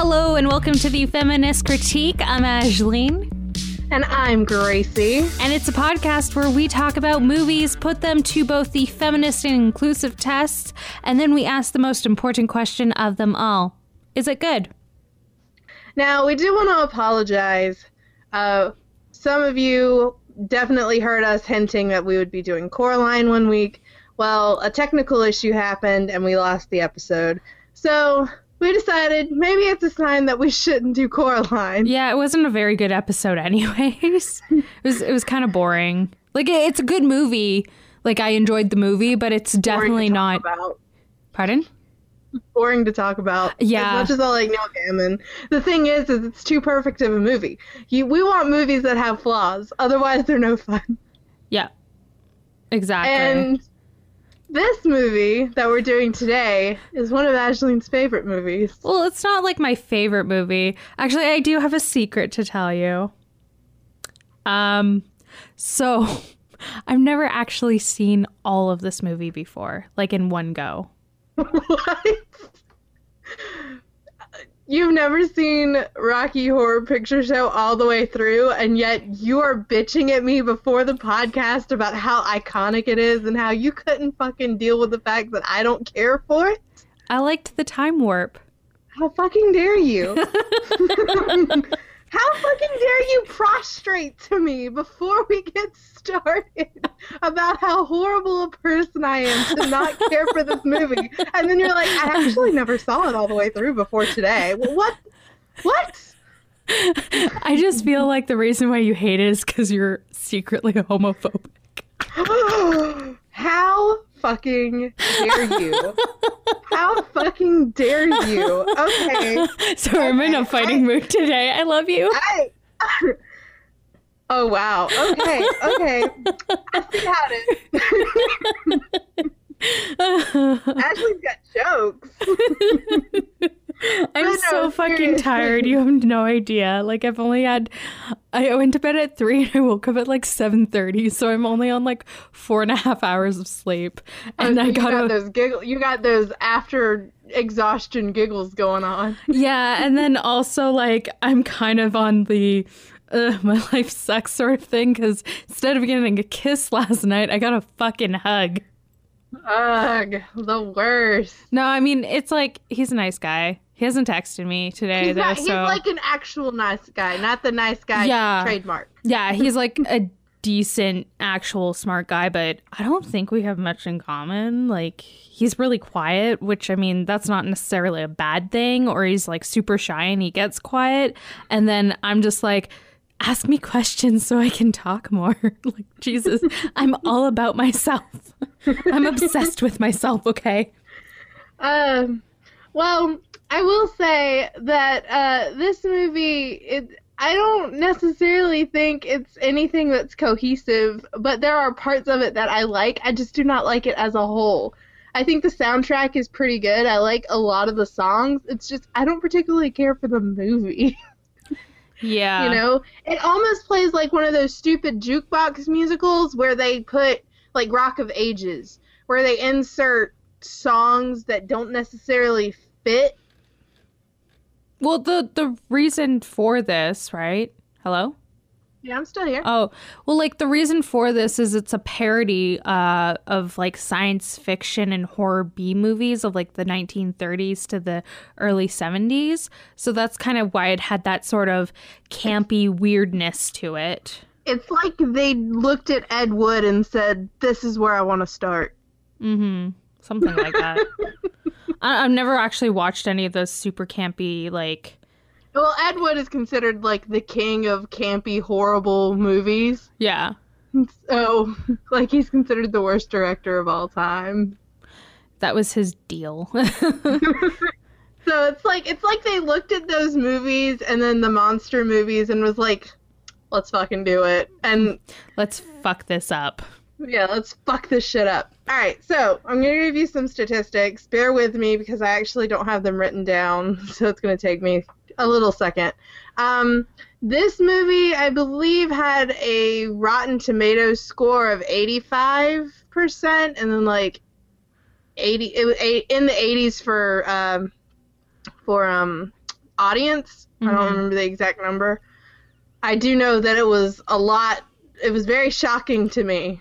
Hello and welcome to the Feminist Critique. I'm Ashleen. And I'm Gracie. And it's a podcast where we talk about movies, put them to both the feminist and inclusive tests, and then we ask the most important question of them all Is it good? Now, we do want to apologize. Uh, some of you definitely heard us hinting that we would be doing Coraline one week. Well, a technical issue happened and we lost the episode. So we decided maybe it's a sign that we shouldn't do Coraline. Yeah, it wasn't a very good episode, anyways. it was it was kind of boring. Like it, it's a good movie. Like I enjoyed the movie, but it's definitely not. About. Pardon? Boring to talk about. Yeah. As much as I like Neil Gaiman, the thing is, is it's too perfect of a movie. You, we want movies that have flaws. Otherwise, they're no fun. Yeah. Exactly. And this movie that we're doing today is one of Ashleen's favorite movies. Well, it's not like my favorite movie. Actually, I do have a secret to tell you. Um, so I've never actually seen all of this movie before, like in one go. what? You've never seen Rocky Horror Picture Show all the way through, and yet you are bitching at me before the podcast about how iconic it is and how you couldn't fucking deal with the fact that I don't care for it? I liked the time warp. How fucking dare you? How fucking dare you prostrate to me before we get started about how horrible a person I am to not care for this movie? And then you're like, I actually never saw it all the way through before today. What? What? I just feel like the reason why you hate it is because you're secretly homophobic. How fucking dare you? How fucking dare you? Okay. So I'm in a fighting mood today. I love you. I, oh wow. Okay. Okay. I see how it is. Ashley's got jokes. I'm so fucking tired. You have no idea. Like I've only had I went to bed at three and I woke up at like seven thirty, so I'm only on like four and a half hours of sleep. And Oh, I got, got a those giggle. You got those after exhaustion giggles going on. Yeah, and then also like I'm kind of on the uh, my life sucks sort of thing because instead of getting a kiss last night, I got a fucking hug. Ugh, the worst. No, I mean it's like he's a nice guy. He hasn't texted me today He's, though, not, he's so like an actual nice guy, not the nice guy Yeah. trademark. yeah, he's like a decent, actual smart guy, but I don't think we have much in common. Like he's really quiet, which I mean that's not necessarily a bad thing, or he's like super shy and he gets quiet, and then I'm just like. Ask me questions so I can talk more. like, Jesus, I'm all about myself. I'm obsessed with myself, okay? Um, well, I will say that uh, this movie, it, I don't necessarily think it's anything that's cohesive, but there are parts of it that I like. I just do not like it as a whole. I think the soundtrack is pretty good. I like a lot of the songs. It's just I don't particularly care for the movie. Yeah. you know, it almost plays like one of those stupid jukebox musicals where they put like Rock of Ages, where they insert songs that don't necessarily fit. Well, the the reason for this, right? Hello? Yeah, I'm still here. Oh, well, like the reason for this is it's a parody uh, of like science fiction and horror B movies of like the 1930s to the early 70s. So that's kind of why it had that sort of campy weirdness to it. It's like they looked at Ed Wood and said, "This is where I want to start." Mm-hmm. Something like that. I- I've never actually watched any of those super campy like. Well, Ed Wood is considered like the king of campy, horrible movies. Yeah. So, like, he's considered the worst director of all time. That was his deal. So it's like it's like they looked at those movies and then the monster movies and was like, let's fucking do it. And Let's fuck this up. Yeah, let's fuck this shit up. All right, so I'm gonna give you some statistics. Bear with me because I actually don't have them written down, so it's gonna take me a little second. Um, this movie, I believe, had a Rotten Tomatoes score of 85%, and then like 80 it was eight, in the 80s for um, for um audience. I Mhm. don't remember the exact number. I do know that it was a lot. It was very shocking to me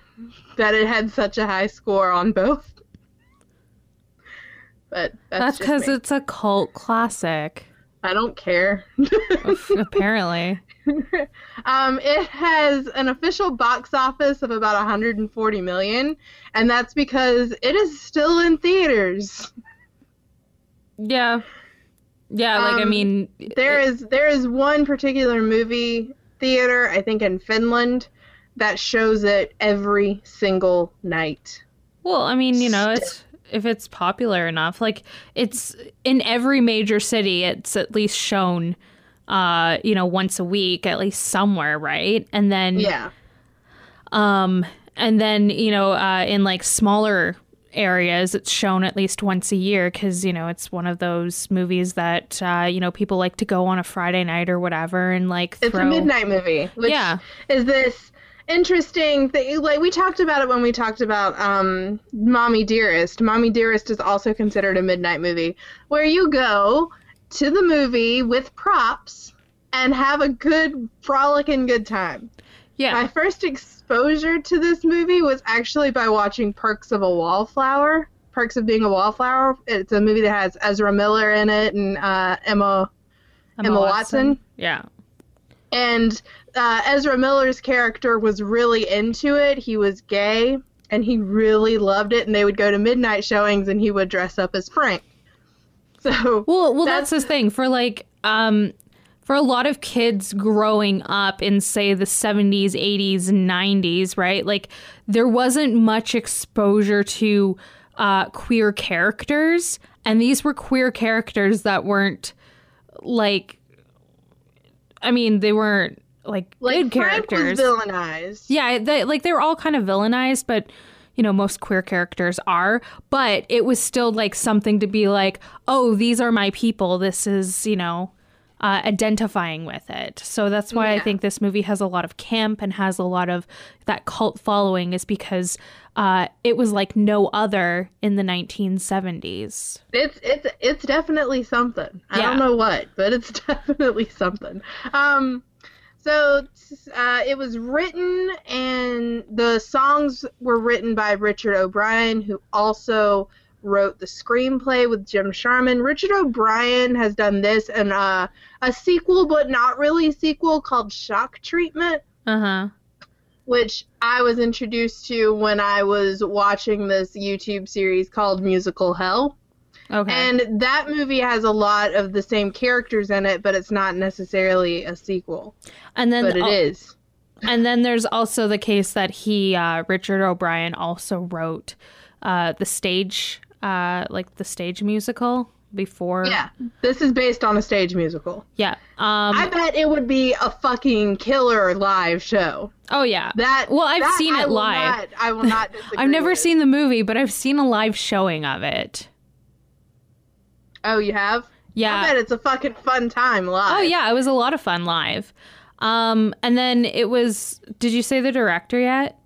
that it had such a high score on both. But That's because it's a cult classic. I don't care. apparently. um, it has an official box office of about 140 million, and that's because it is still in theaters. Yeah. Yeah, like I Um, mean There is there is one particular movie theater, I think in Finland, that shows it every single night. Well, I mean, you know, it's if it's popular enough, like it's in every major city, it's at least shown, uh, you know, once a week, at least somewhere, right? And then, Yeah. um, and then you know, uh, in like smaller areas, it's shown at least once a year because you know it's one of those movies that uh, you know people like to go on a Friday night or whatever and like It's a midnight movie, which Yeah. is this interesting thing. Like we talked about it when we talked about um, Mommy Dearest. Mommy Dearest is also considered a midnight movie, where you go to the movie with props and have a good frolicking good time. Yeah, My first exposure to this movie was actually by watching Perks of a Wallflower. Perks of Being a Wallflower. It's a movie that has Ezra Miller in it and uh, Emma Emma Watson. Yeah. and uh, Ezra Miller's character was really into it. He was gay, and he really loved it. And they would go to midnight showings, and he would dress up as Frank. So Well, well, that's, That's- the thing for like um for a lot of kids growing up in say the 70s, 80s, 90s, right? Like there wasn't much exposure to uh queer characters, and these were queer characters that weren't like I mean, they weren't like, like good Frank characters. villainized. Yeah, they, like they were all kind of villainized, but you know most queer characters are. But it was still like something to be like, oh, these are my people. This is you know uh, identifying with it. So that's why I think this movie has a lot of camp and has a lot of that cult following, is because uh, it was like no other in the 1970s. It's it's it's definitely something. I don't know what, but it's definitely something. Um, so uh, it was written, and the songs were written by Richard O'Brien, who also wrote the screenplay with Jim Sharman. Richard O'Brien has done this and uh, a sequel, but not really sequel, called Shock Treatment Uh huh. which I was introduced to when I was watching this YouTube series called Musical Hell. Okay. And that movie has a lot of the same characters in it, but it's not necessarily a sequel. and then But it al- is. And then there's also the case that he, uh, Richard O'Brien, also wrote uh, the stage, uh, like the stage musical before. Yeah. This is based on a stage musical. Yeah. Um, I bet it would be a fucking killer live show. oh yeah. That Well, I've that seen it will live. Not, I will not disagree I've never with. seen the movie, but I've seen a live showing of it. Oh, you have? I Yeah. bet it's a fucking fun time live. Oh yeah, it was a lot of fun live. Um, and then it was. Did you say the director yet?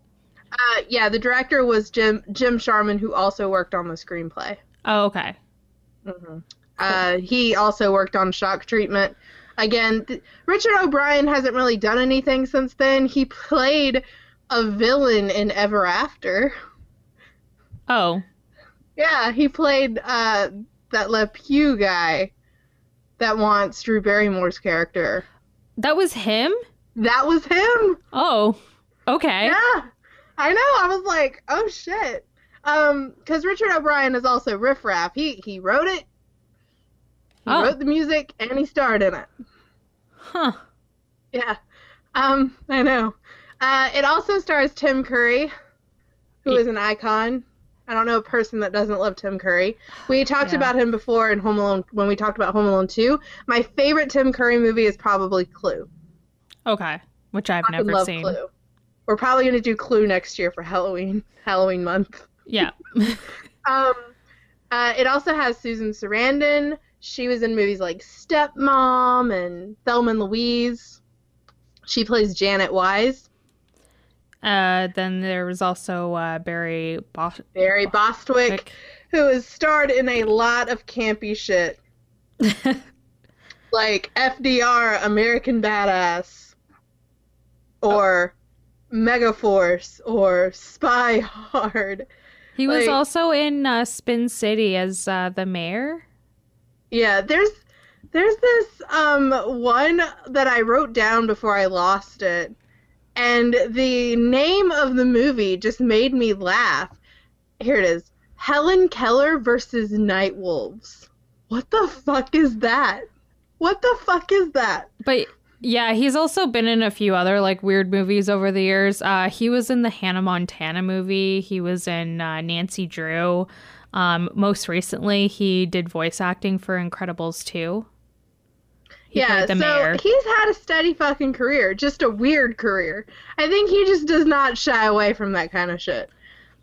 Uh, yeah, the director was Jim Jim Sharman, who also worked on the screenplay. Oh okay. Uh, he also worked on Shock Treatment. Again, th- Richard O'Brien hasn't really done anything since then. He played a villain in Ever After. Oh Yeah, he played uh, that Le Pieu guy that wants Drew Barrymore's character. that was him. That was him. Oh okay. Yeah, I know. I was like, oh shit. Um, because Richard O'Brien is also Riff Raff. He he wrote it. He Oh. wrote the music and he starred in it. Huh. Yeah. Um, I know. Uh, it also stars Tim Curry, who is an icon. I don't know a person that doesn't love Tim Curry. We talked Yeah. about him before in Home Alone when we talked about Home Alone 2. My favorite Tim Curry movie is probably Clue. Okay. Which I've I never love seen. Clue. We're probably going to do Clue next year for Halloween, Halloween month. Yeah. Um, uh, it also has Susan Sarandon. She was in movies like Stepmom and Thelma and Louise. She plays Janet Weiss. Uh, then there was also uh, Barry. Barry Bostwick, who has starred in a lot of campy shit. like FDR, American Badass, or Megaforce, or Spy Hard. He was Like- also in uh, Spin City as uh, the mayor. Yeah, there's there's this um one that I wrote down before I lost it. And the name of the movie just made me laugh. Here it is. Helen Keller versus Night Wolves. What the fuck is that? What the fuck is that? But yeah, he's also been in a few other like weird movies over the years. Uh, he was in the Hannah Montana movie. He was in uh, Nancy Drew. Um, most recently, he did voice acting for Incredibles 2. He yeah, so mayor. he's had a steady fucking career, just a weird career. I think he just does not shy away from that kind of shit.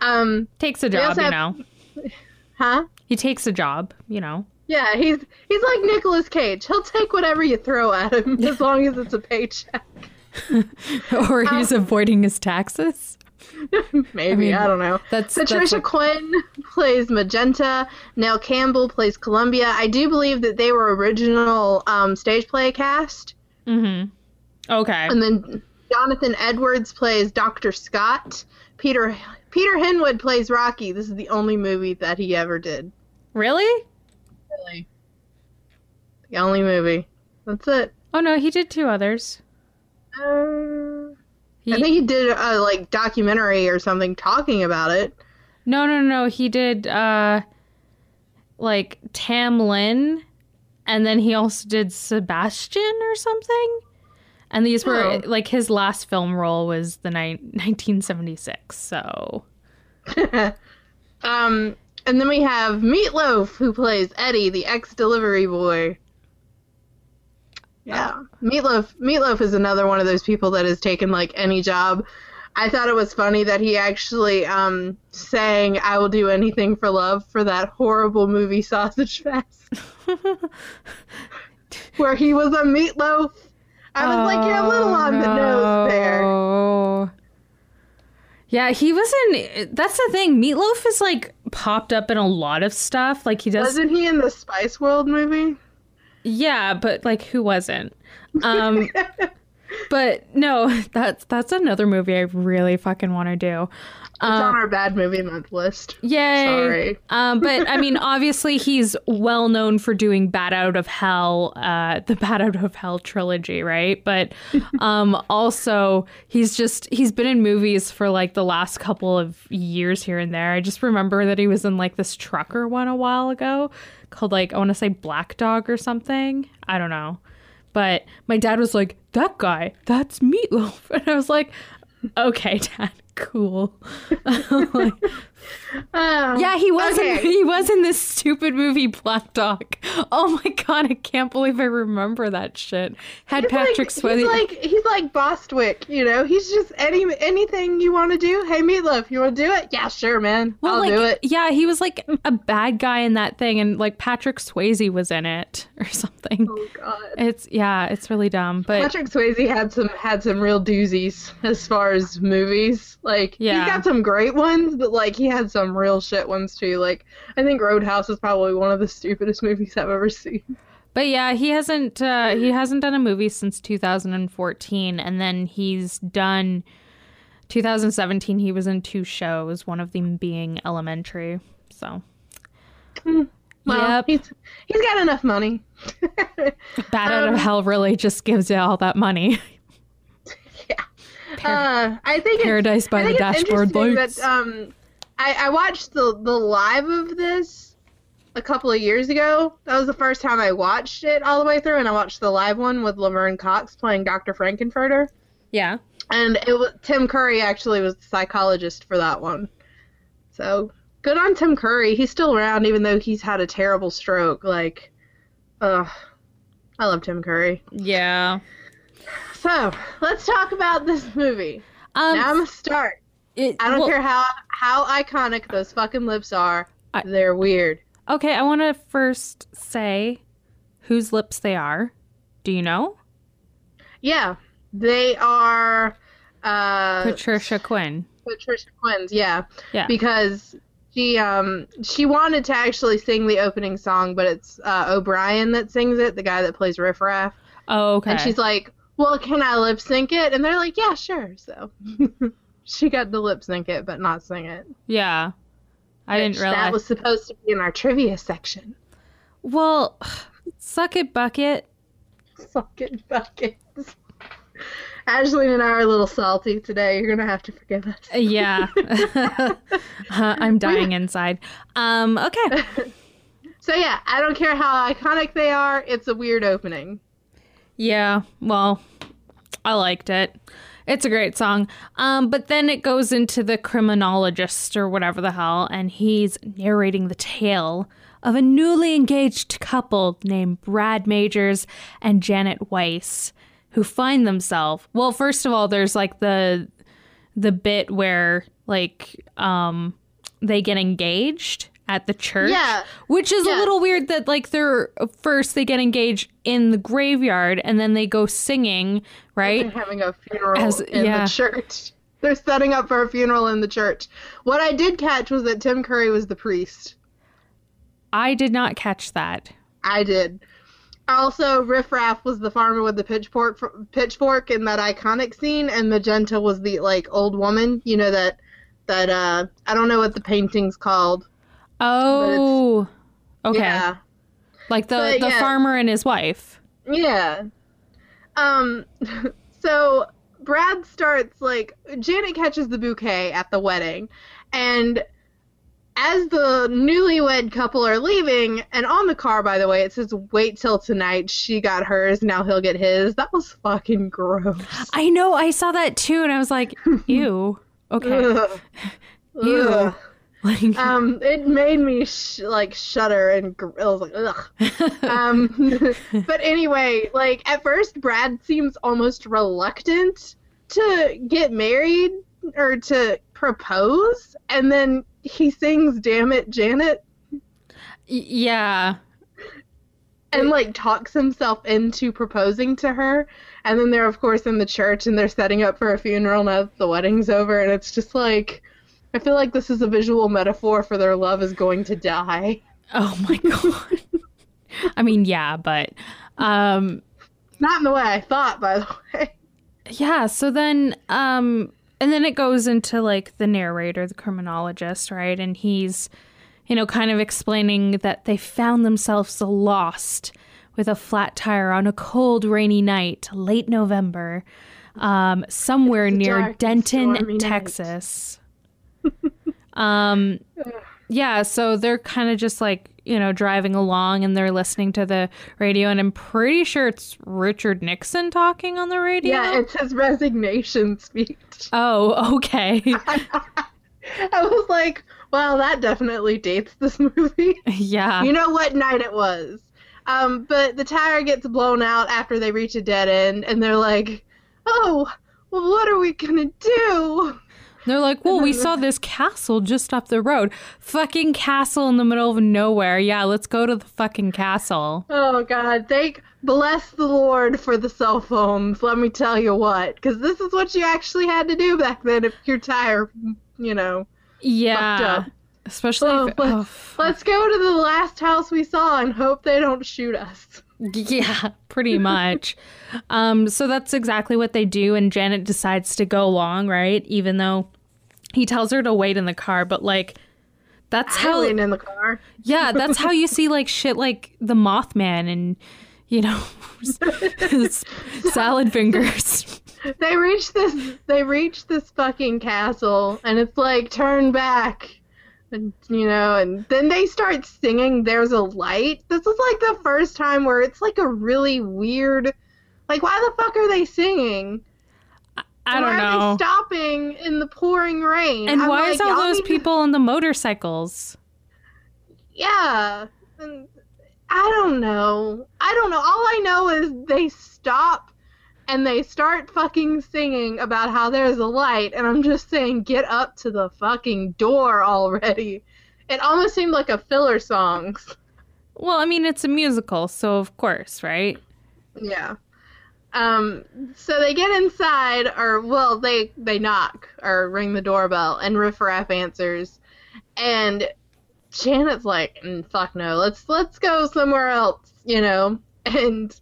Um, Takes a job, you have- know. huh? He takes a job, you know. Yeah, he's he's like Nicolas Cage. He'll take whatever you throw at him as long as it's a paycheck. or he's avoiding his taxes. Maybe I, mean, don't know. That's that's Patricia what- Quinn plays Magenta. Nell Campbell plays Columbia. I do believe that they were original um, stage play cast, Mm-hmm. Okay. and then Jonathan Edwards plays Doctor Scott. Peter Peter Hinwood plays Rocky. This is the only movie that he ever did. Really? Really, the only movie. That's it. Oh no, he did two others. Uh, He, I think he did a like documentary or something talking about it. No, no, no. He did uh like Tam Lin and then he also did Sebastian or something. And these were Oh. like his last film role was the ni- 1976. So, um, and then we have Meatloaf, who plays Eddie, the ex-delivery boy. Yeah, Meatloaf. Meatloaf is another one of those people that has taken like any job. I thought it was funny that he actually um, sang "I will do anything for love" for that horrible movie Sausage Fest, where he was a meatloaf. I was like, you're a little on the nose there. Oh. Yeah, he was in. That's the thing. Meatloaf is like popped up in a lot of stuff. Like he does. Wasn't he in the Spice World movie? Yeah, but like who wasn't? Um but no, that's that's another movie I really fucking want to do. It's on our bad movie month list. Yay. Sorry. Um but I mean obviously he's well known for doing Bat Out of Hell, uh the Bat Out of Hell trilogy, right? But um also he's just he's been in movies for like the last couple of years here and there. I just remember that he was in like this trucker one a while ago called like I want to say Black Dog or something. I don't know. But my dad was like, "That guy, that's Meatloaf," and I was like, "Okay, Dad, cool." Like, Oh, yeah, he was. In, he was in this stupid movie Black Dog. Oh my god, I can't believe I remember that shit. Had He's Patrick like, Swayze. He's like he's like Bostwick, you know. He's just any anything you want to do. Hey, Meatloaf, you want to do it? Yeah, sure, man. well, I'll like, do it. yeah, he was like a bad guy in that thing, and like Patrick Swayze was in it or something. Oh God. It's yeah, it's really dumb, but Patrick Swayze had some had some real doozies as far as movies. Like Yeah. he's got some great ones, but like he had some real shit ones too. Like I think Roadhouse is probably one of the stupidest movies I've ever seen. But yeah, he hasn't uh, he hasn't done a movie since 2014, and then he's done 2017. He was in two shows, one of them being Elementary. So Well, Yep. he's he's got enough money. Bat Out of Um, Hell really just gives you all that money. Uh, I think Paradise by I the think it's Dashboard Lights. That, um, I, I watched the the live of this a couple of years ago. That was the first time I watched it all the way through, and I watched the live one with Laverne Cox playing Dr. Frank-N-Furter. Yeah. And it was Tim Curry actually was the psychologist for that one. So good on Tim Curry. He's still around even though he's had a terrible stroke. Like, ugh, I love Tim Curry. Yeah. So let's talk about this movie. Um, now I'm gonna start. It- I don't well, care how how iconic those fucking lips are. I- They're weird. Okay, I want to first say whose lips they are. Do you know? Yeah, they are uh, Patricia Quinn. Patricia Quinn's. Yeah, Yeah. because She um she wanted to actually sing the opening song, but it's uh, O'Brien that sings it, the guy that plays Riff Raff. Oh, okay. And she's like, "Well, can I lip sync it?" And they're like, "Yeah, sure." So she got to lip sync it, but not sing it. yeah. I didn't realize. that was supposed to be in our trivia section. Well, suck it, bucket. Suck it, buckets. Ashley and I are a little salty today. You're gonna have to forgive us. Yeah. Uh, I'm dying inside. Um, okay. So yeah, I don't care how iconic they are. It's a weird opening. Yeah, well, I liked it. It's a great song. Um, but then it goes into the criminologist or whatever the hell, and he's narrating the tale of a newly engaged couple named Brad Majors and Janet Weiss who find themselves well, first of all, there's like the the bit where like um they get engaged at the church. Yeah. Which is a little weird that like they're first they get engaged in the graveyard and then they go singing, right? having a funeral As- in yeah. the church. They're setting up for a funeral in the church. What I did catch was that Tim Curry was the priest. I did not catch that. I did. Also, Riff Raff was the farmer with the pitchfork pitchfork in that iconic scene, and Magenta was the like old woman. You know that that uh I don't know what the painting's called. Oh. Okay. Yeah. Like the But, the yeah. farmer and his wife. Yeah. Um so Brad starts like Janet catches the bouquet at the wedding and as the newlywed couple are leaving, and on the car, by the way, it says, wait till tonight. She got hers, now he'll get his. That was fucking gross. I know, I saw that too and I was like, ew. Okay. Ugh. Ew. Ugh. Like Um, it made me sh- like shudder and gr- I was like, ugh. Um, but anyway, like at first, Brad seems almost reluctant to get married or to propose, and then he sings "Damn It, Janet" yeah. and like talks himself into proposing to her. And then they're of course in the church and they're setting up for a funeral now that the wedding's over, and it's just like. I feel like this is a visual metaphor for their love is going to die. Oh my god. I mean, yeah, but um Not in the way I thought, by the way. yeah, so then um and then it goes into like the narrator, the criminologist, right? And he's you know kind of explaining that they found themselves lost with a flat tire on a cold rainy night, late November, um somewhere near dark Denton, Texas. night. Um yeah, so they're kind of just like, you know, driving along and they're listening to the radio and I'm pretty sure it's Richard Nixon talking on the radio. Yeah, it's his resignation speech. Oh, okay. I was like, well, that definitely dates this movie. yeah. you know what night it was. Um, but the tire gets blown out after they reach a dead end, and they're like, oh, well, what are we gonna do? They're like, well, we saw this castle just up the road. Fucking castle in the middle of nowhere. Yeah, let's go to the fucking castle. Oh, God, thank, bless the Lord for the cell phones, let me tell you what. Because this is what you actually had to do back then if your tire, you know. Yeah. Especially Oh, if, but- oh, f- Let's go to the last house we saw and hope they don't shoot us. Yeah, pretty much. um, so that's exactly what they do, and Janet decides to go along, right? Even though he tells her to wait in the car, but like that's I how in the car. yeah, that's how you see like shit like the Mothman and you know salad fingers. They reach this. They reach this fucking castle, and it's like turn back, and you know, and then they start singing. There's a light. This is like the first time where it's like a really weird. Like, why the fuck are they singing? I don't Are know. they stopping in the pouring rain? And I'm why like, is all those need to- people on the motorcycles? Yeah. And I don't know. I don't know. All I know is they stop and they start fucking singing about how there's a light, and I'm just saying, get up to the fucking door already. It almost seemed like a filler songs. Well, I mean it's a musical, so of course, right? Yeah. Um, so they get inside, or well, they they knock or ring the doorbell, and Riff Raff answers, and Janet's like, mm, "Fuck no, let's let's go somewhere else," you know. And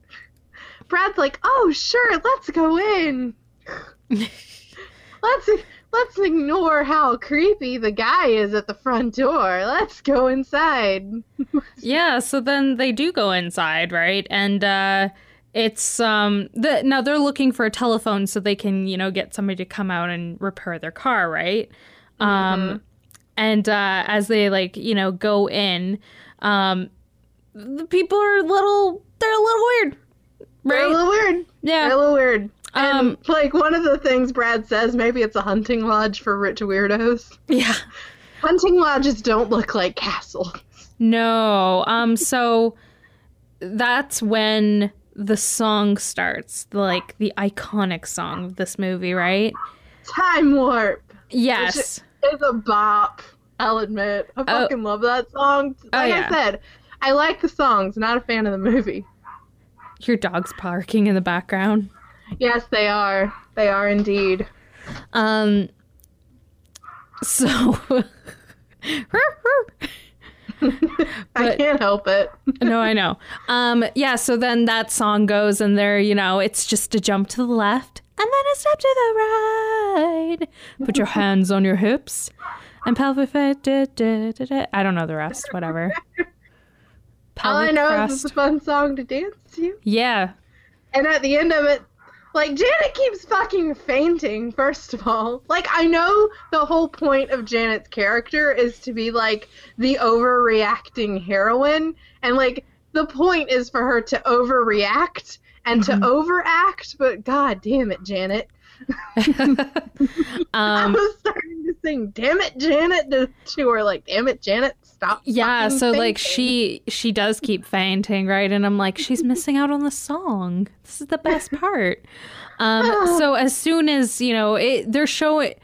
Brad's like, "Oh sure, let's go in. let's let's ignore how creepy the guy is at the front door. Let's go inside." yeah, so then they do go inside, right? And uh it's um the now they're looking for a telephone so they can, you know, get somebody to come out and repair their car, right? Um and uh as they like, you know, go in, um the people are a little they're a little weird. They're a little weird. They're a little weird. And Um like one of the things Brad says, maybe it's a hunting lodge for rich weirdos. yeah. Hunting lodges don't look like castles. No. Um so that's when the song starts, like the iconic song of this movie, right? Time warp Yes. It's a bop. I'll admit. I Oh. fucking love that song. Like yeah. I said, I like the songs, not a fan of the movie. Your dog's barking in the background. Yes, they are. They are indeed. Um so I can't help it. no, I know. Um, yeah, so then that song goes, and there, you know, it's just a jump to the left and then a step to the right. Put your hands on your hips and pelvic fit. Da, da, da, da. I don't know the rest. Whatever. All I know is it's a fun song to dance to. Yeah. And at the end of it, like Janet keeps fucking fainting, first of all. Like I know the whole point of Janet's character is to be like the overreacting heroine and like the point is for her to overreact and to overact, but god damn it, Janet. I um, was starting to sing damn it, Janet to, to her like damn it, Janet, stop. yeah. So like she she does keep fainting, right? And I'm like, she's missing out on the song. This is the best part. Um, so as soon as you know, it, they're showing.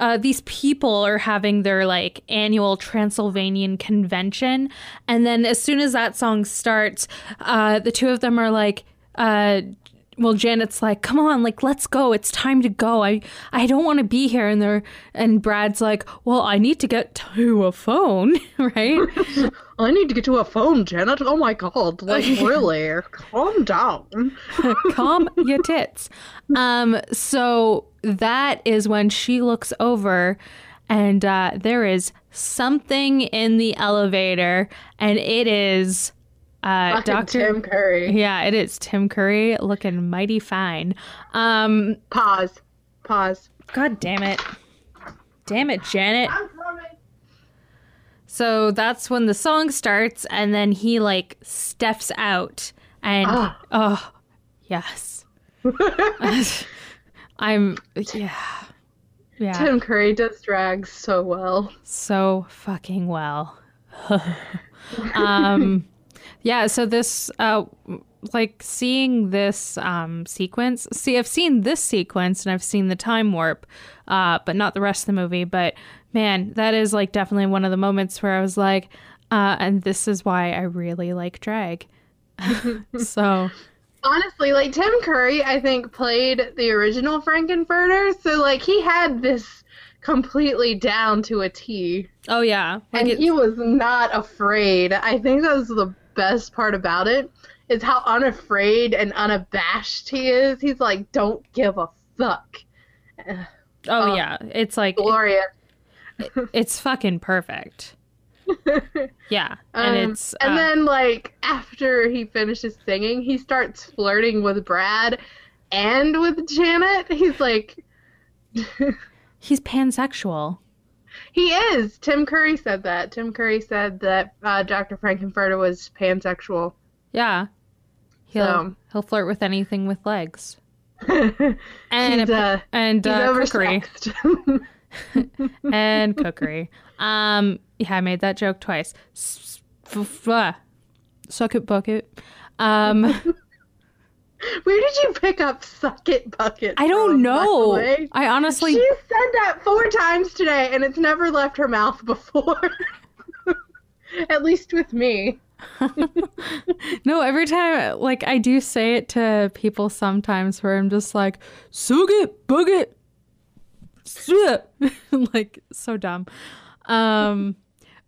Uh, these people are having their like annual Transylvanian convention, and then as soon as that song starts, uh, the two of them are like, uh, well, Janet's like, "Come on, like let's go. It's time to go. I I don't want to be here." And they're and Brad's like, "Well, I need to get to a phone, right?" I need to get to a phone, Janet. Oh my god, like really? Calm down. calm your tits. Um, so that is when she looks over and uh, there is something in the elevator and it is uh, Dr. Tim Curry. Yeah, it is Tim Curry looking mighty fine. Um, Pause. Pause. God damn it. Damn it, Janet. I'm. So that's when the song starts, and then he like steps out, and Ah. oh, yes, I'm yeah, yeah, Tim Curry does drag so well. so fucking well. um, yeah. So this, uh, like seeing this um sequence. See, I've seen this sequence, and I've seen the time warp, uh, but not the rest of the movie. But man, that is like definitely one of the moments where I was like, uh, and this is why I really like drag. so Honestly, like Tim Curry, I think played the original Frank-N-Furter, so like he had this completely down to a T, oh yeah, like and it, he was not afraid. I think that was the best part about it is how unafraid and unabashed he is. He's like, don't give a fuck. oh uh, yeah, it's like Glorious. it's fucking perfect. Yeah, and Um, it's and uh, then like after he finishes singing, he starts flirting with Brad and with Janet. He's like he's pansexual. He is. Tim Curry said that. Tim Curry said that uh, Dr. Frank-N-Furter was pansexual. Yeah, he'll So- he'll flirt with anything with legs and and he's, uh, and uh, cookery and cookery. Um, yeah, I made that joke twice. S- f- f- ah. Suck it, bucket. Um, Where did you pick up suck it bucket? I don't from, know. I honestly She said that four times today, and it's never left her mouth before. At least with me. no. Every time, like I do say it to people sometimes, where I'm just like, suck it, bucket, like so dumb. Um,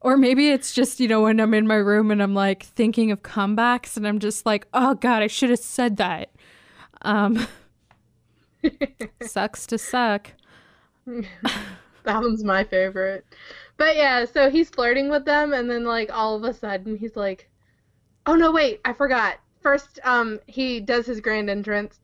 Or maybe it's just, you know, when I'm in my room and I'm like thinking of comebacks and I'm just like, oh God, I should have said that. Um, sucks to suck. that one's my favorite. But yeah, so he's flirting with them, and then like all of a sudden he's like, "Oh no, wait, I forgot." First, um, he does his grand entrance,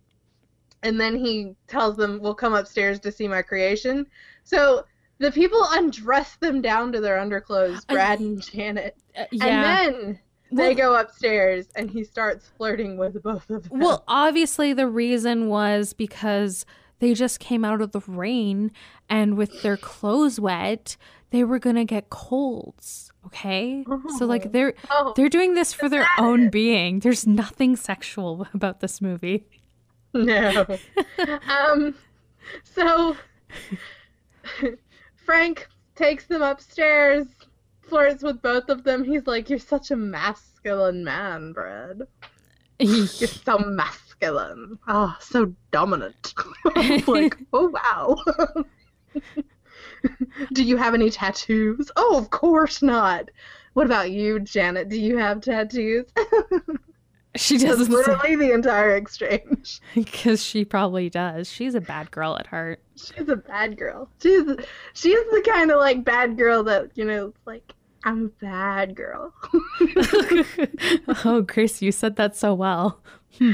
and then he tells them, "We'll come upstairs to see my creation." So the people undress them down to their underclothes, Brad and Janet, Uh, and then they go upstairs, and he starts flirting with both of them. Well, obviously, the reason was because they just came out of the rain and with their clothes wet, they were going to get colds. Okay. So, like, they're. oh, They're doing this for their own being. There's nothing sexual about this movie. No. um, so Frank takes them upstairs, flirts with both of them. He's like, "You're such a masculine man, Brad. You're so masculine. Oh, so dominant." Like, "Oh wow." Do you have any tattoos? Oh, of course not. What about you, Janet? Do you have tattoos? She doesn't literally the entire exchange. because she probably does. She's a bad girl at heart. She's a bad girl. She's she's the kind of like bad girl that you know, like I'm a bad girl. oh, Grace, you said that so well. Hmm.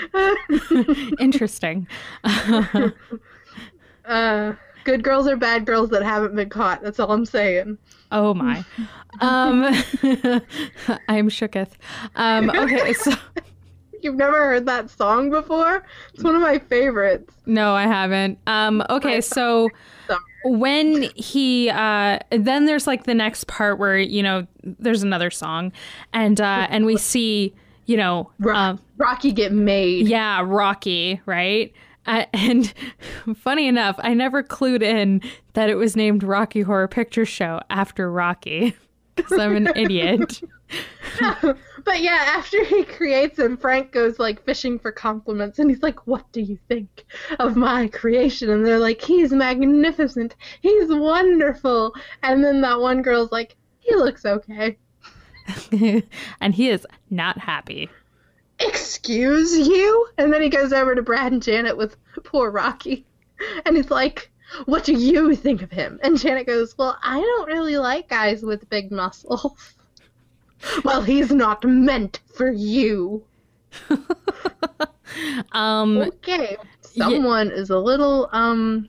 Interesting. uh, good girls are bad girls that haven't been caught. That's all I'm saying. Oh my. Um I'm shooketh. Um okay, so You've never heard that song before? It's one of my favorites. no, I haven't. Um okay, so when he uh then there's like the next part where, you know, there's another song and uh and we see, you know, uh, Rocky get made. yeah, Rocky, right? Uh, and funny enough, I never clued in that it was named Rocky Horror Picture Show after Rocky because I'm an idiot. but yeah, after he creates him, Frank goes like fishing for compliments and he's like, What do you think of my creation? And they're like, He's magnificent. He's wonderful. And then that one girl's like, He looks okay. and he is not happy. Excuse you? And then he goes over to Brad and Janet with poor Rocky. And he's like, What do you think of him? And Janet goes, Well, I don't really like guys with big muscles. Well, he's not meant for you. Um, Okay. Someone is a little um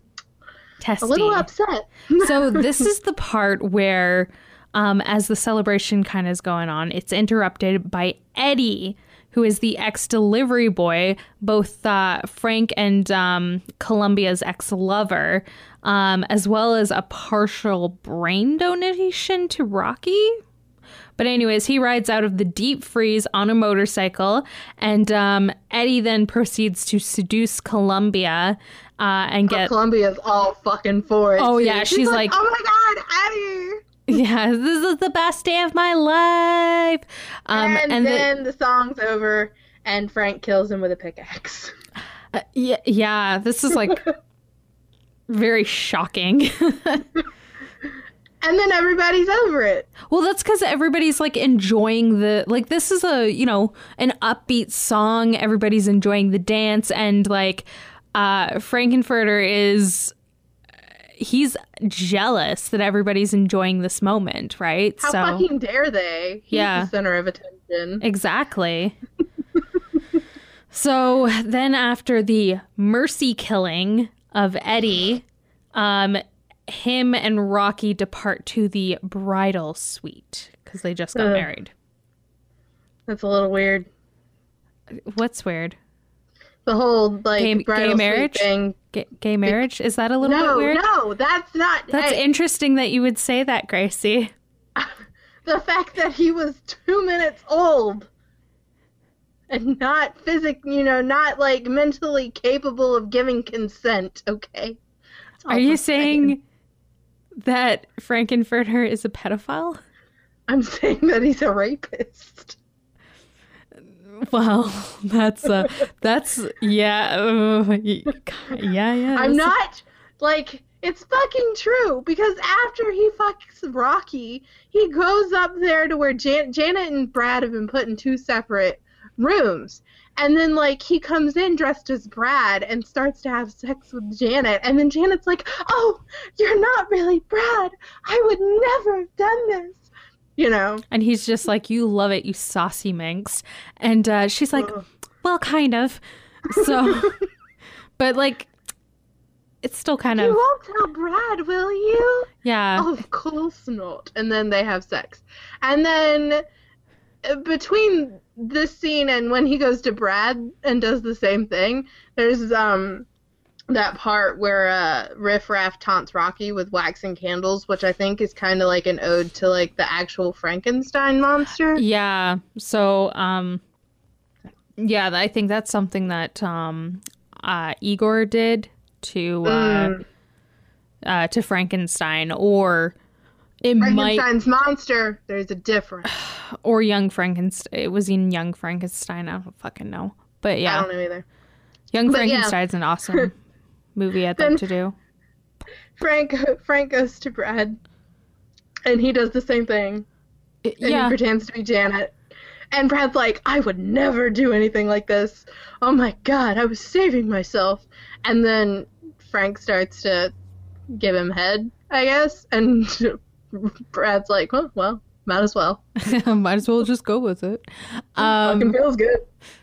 testy. a little upset. so this is the part where, um, as the celebration kind of is going on, it's interrupted by Eddie, who is the ex-delivery boy, both uh, Frank and um, Columbia's ex-lover, um, as well as a partial brain donation to Rocky. But anyways, he rides out of the deep freeze on a motorcycle, and um, Eddie then proceeds to seduce Columbia uh, and get Columbia's all fucking for it. Oh, too. yeah, she's like- Oh my god, Eddie! Yeah, this is the best day of my life. Um, and, and, the- then the, song's over and Frank kills him with a pickaxe. uh, yeah, yeah, this is like very shocking. And then everybody's over it. well, that's because everybody's like enjoying the like. This is a you know an upbeat song. Everybody's enjoying the dance, and like uh, Frank-N-Furter is. He's jealous that everybody's enjoying this moment, right? How fucking dare they? He's Yeah. the center of attention. Exactly. so then, after the mercy killing of Eddie, um, him and Rocky depart to the bridal suite because they just got Ugh. married. That's a little weird. What's weird? The whole like Gay- gay marriage? thing. Gay, gay marriage? Is that a little No, bit weird? no, that's not. That's hey, interesting that you would say that, Gracie. the fact that he was two minutes old and not physic, you know, not like mentally capable of giving consent. Okay. Are you saying that Frank-N-Furter is a pedophile? I'm saying that he's a rapist. Well, that's uh, that's yeah, uh, yeah, yeah. I'm not like It's fucking true because after he fucks Rocky, he goes up there to where Jan- Janet and Brad have been put in two separate rooms. And then, like, he comes in dressed as Brad and starts to have sex with Janet. And then Janet's like, Oh, you're not really Brad. I would never have done this. You know? And he's just like, You love it, you saucy minx. And uh, she's like, Ugh. Well, kind of. So, but like, it's still kind You of, You won't tell Brad, will you? yeah. Of course not. And then they have sex. And then between this scene and when he goes to Brad and does the same thing, there's um that part where uh Riff Raff taunts Rocky with wax and candles, which I think is kind of like an ode to like the actual Frankenstein monster. Yeah. So, um, yeah, I think that's something that um, uh, Igor did to uh, Mm. uh, to Frankenstein, or it might, Frankenstein's monster. There's a difference. or Young Frankenstein. It was in Young Frankenstein. I don't fucking know, but yeah, I don't know either. Young but yeah. Frankenstein's an awesome movie. I'd like to do. Frank Frank goes to Brad, and he does the same thing. and yeah, he pretends to be Janet. And Brad's like, I would never do anything like this. Oh my god, I was saving myself. And then Frank starts to give him head, I guess. And Brad's like, oh, well, might as well. might as well just go with it. Um, Fucking feels good.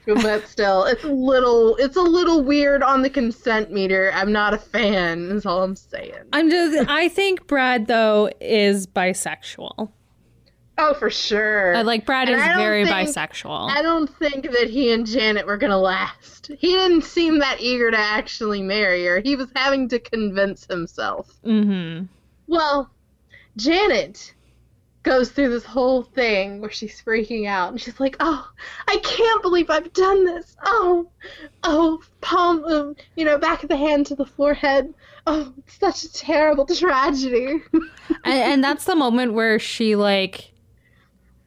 But still, it's a little, it's a little weird on the consent meter. I'm not a fan. Is all I'm saying. I'm just. I think Brad though is bisexual. Oh, for sure. Uh, like Brad And is very think- bisexual. I don't think that he and Janet were gonna last. He didn't seem that eager to actually marry her. He was having to convince himself. mm-hmm. Well, Janet goes through this whole thing where she's freaking out and she's like, "Oh, I can't believe I've done this. Oh, oh, palm, um, you know, back of the hand to the forehead. Oh, it's such a terrible tragedy." and, and that's the moment where she like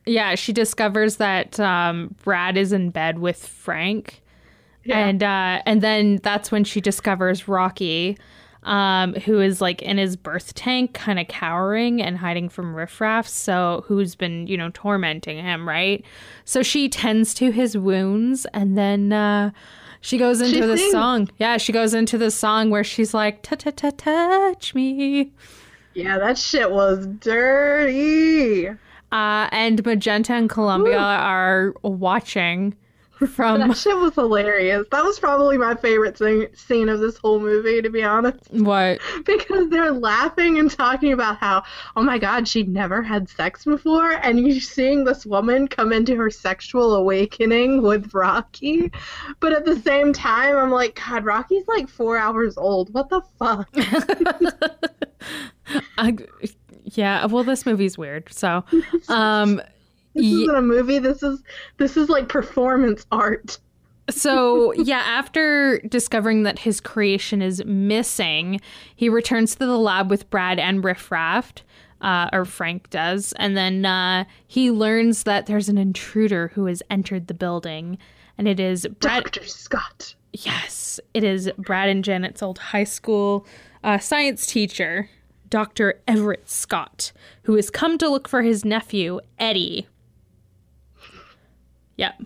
yeah she discovers that um brad is in bed with frank Yeah. and uh and then that's when she discovers rocky um who is like in his birth tank kind of cowering and hiding from riffraff so who's been you know tormenting him right so she tends to his wounds and then uh she goes into She the sings. song yeah she goes into the song where she's like ta ta ta touch me yeah, that shit was dirty. Uh, and Magenta and Columbia Woo. are watching from That shit was hilarious. That was probably my favorite thing, scene of this whole movie, to be honest. what? Because they're laughing and talking about how, oh my god, she'd never had sex before, and you're seeing this woman come into her sexual awakening with Rocky. But at the same time, I'm like, God, Rocky's like four hours old. What the fuck? I, yeah, well, this movie's weird. So, um, This Ye- isn't a movie. This is this is like performance art. so yeah, after discovering that his creation is missing, he returns to the lab with Brad and Riff Raff. Uh, or Frank does, and then uh, he learns that there's an intruder who has entered the building, and it is Brad. Dr. Scott. Yes, it is Brad and Janet's old high school uh, science teacher, Dr. Everett Scott, who has come to look for his nephew, Eddie. Yep.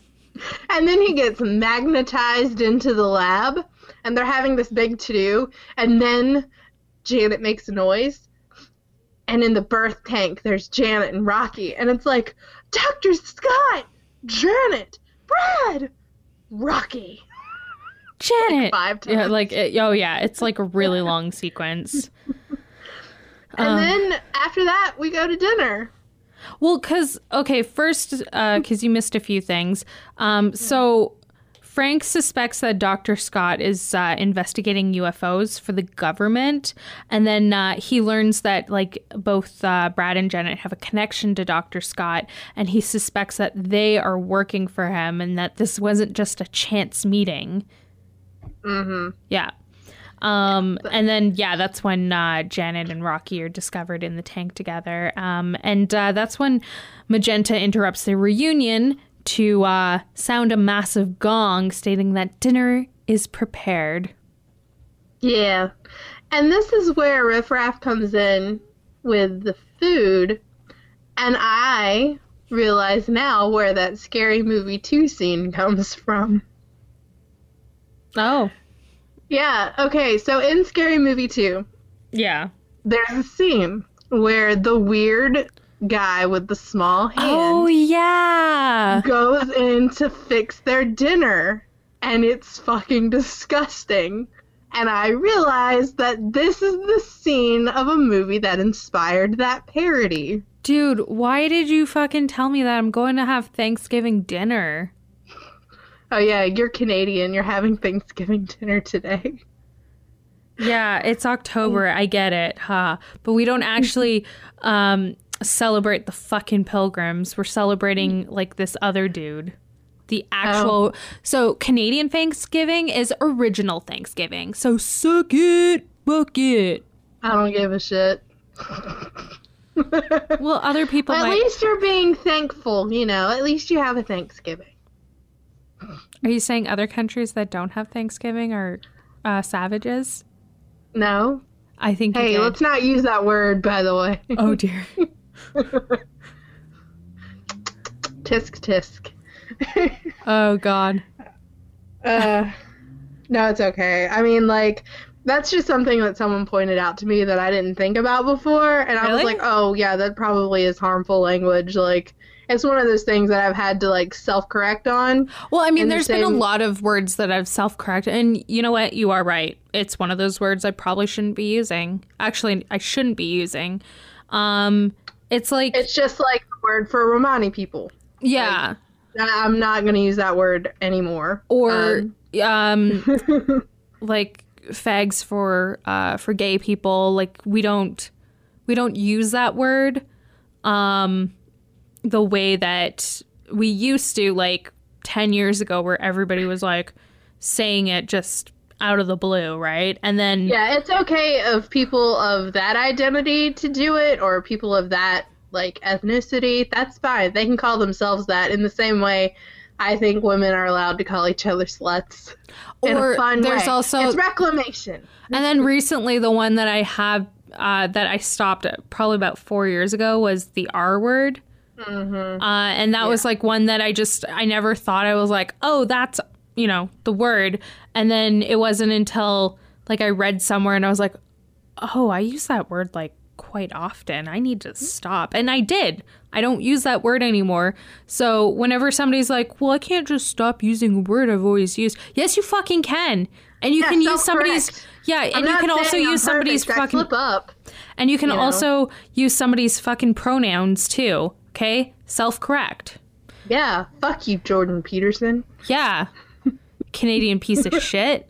And then he gets magnetized into the lab, and they're having this big to do. And then Janet makes a noise, and in the birth tank, there's Janet and Rocky, and it's like, Dr. Scott, Janet, Brad, Rocky. Janet. Five times. yeah, like, it, oh, yeah, it's like a really long sequence. and Um, then after that, we go to dinner. Well, because, okay, first, because you missed a few things. Um, so, Frank suspects that Dr. Scott is uh, investigating UFOs for the government. And then uh, he learns that, like, both uh, Brad and Janet have a connection to Dr. Scott. And he suspects that they are working for him and that this wasn't just a chance meeting. Mm-hmm. Yeah. Um, and then, yeah, that's when uh, Janet and Rocky are discovered in the tank together. Um, and uh, that's when Magenta interrupts the reunion to uh, sound a massive gong stating that dinner is prepared. Yeah. And this is where Riff Raff comes in with the food. And I realize now where that scary movie 2 scene comes from. Oh. Yeah, okay, so in Scary Movie 2, Yeah. there's a scene where the weird guy with the small hand Oh yeah. goes in to fix their dinner and it's fucking disgusting. And I realized that this is the scene of a movie that inspired that parody. Dude, why did you fucking tell me that I'm going to have Thanksgiving dinner? Oh yeah, you're Canadian. You're having Thanksgiving dinner today. Yeah, it's October. I get it, huh? But we don't actually um celebrate the fucking pilgrims. We're celebrating like this other dude. The actual So Canadian Thanksgiving is original Thanksgiving. So suck it, book it. I don't give a shit. Well, other people At might least you're being thankful, you know. At least you have a Thanksgiving. Are you saying other countries that don't have Thanksgiving are uh, savages? No? I think Hey, let's not use that word, by the way. Oh dear. tisk tisk. Oh god. Uh, no, it's okay. I mean, like, that's just something that someone pointed out to me that I didn't think about before, and I was like, oh yeah, that probably is harmful language. Like, it's one of those things that I've had to like self-correct on. Well, I mean, there's been a lot of words that I've self-corrected, and you know what? You are right. It's one of those words I probably shouldn't be using. Actually, I shouldn't be using. Um, it's like, It's just like the word for Romani people. yeah, I- I'm not gonna use that word anymore. or Um, um, like fags for uh for gay people. Like we don't we don't use that word um the way that we used to like 10 years ago where everybody was like saying it just out of the blue, right? And then Yeah, it's okay of people of that identity to do it or people of that like ethnicity. That's fine. They can call themselves that in the same way I think women are allowed to call each other sluts. Or there's way. also- it's reclamation. And then recently, the one that I have uh, that I stopped at probably about four years ago was the R word. Mm-hmm. Uh, and that was like one that I just, I never thought I was like, oh, that's, you know, the word. And then it wasn't until like I read somewhere and I was like, oh, I use that word like quite often. I need to stop. And I did. I don't use that word anymore. So whenever somebody's like, well, I can't just stop using a word I've always used. Yes, you fucking can. And you Yeah, can use somebody's, self-correct. yeah, I'm and you can also use somebody's perfect. Fucking up. and you can you know? also use somebody's fucking pronouns too. Okay? Self correct. Yeah, fuck you, Jordan Peterson. Yeah. Canadian piece of shit.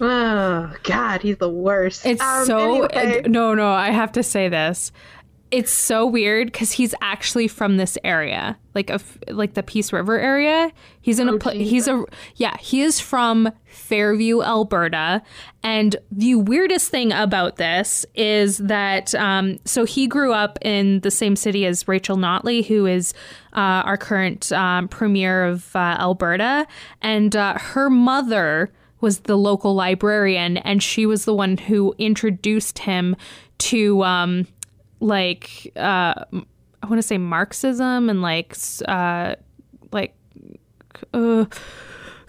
Oh God, he's the worst. It's Um, so. anyway. no, no, I have to say this. It's so weird because he's actually from this area, like of like the Peace River area. He's in a Oh, he's a yeah he is from Fairview, Alberta, and the weirdest thing about this is that um, so he grew up in the same city as Rachel Notley, who is uh, our current um, premier of uh, Alberta, and uh, her mother was the local librarian, and she was the one who introduced him to um, like uh, I want to say Marxism and like uh, like uh,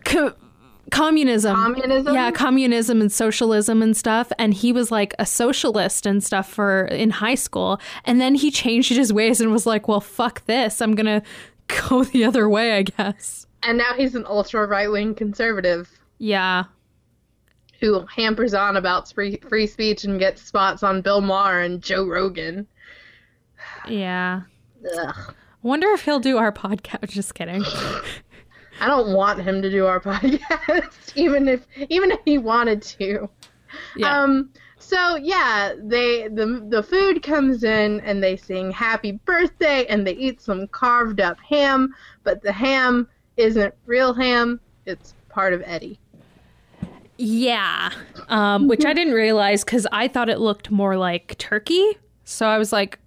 co- communism. Communism? Yeah, communism and socialism and stuff. And he was like a socialist and stuff for in high school. And then he changed his ways and was like, "Well, fuck this. I'm gonna go the other way, I guess." And now he's an ultra right wing conservative Yeah. Who hampers on about free free speech and gets spots on Bill Maher and Joe Rogan. Yeah. Ugh. I wonder if he'll do our podcast. Just kidding. I don't want him to do our podcast, even if even if he wanted to. Yeah. Um. So yeah, they the the food comes in and they sing happy birthday and they eat some carved up ham, but the ham isn't real ham. It's part of Eddie. Yeah, um, which I didn't realize because I thought it looked more like turkey. So I was like,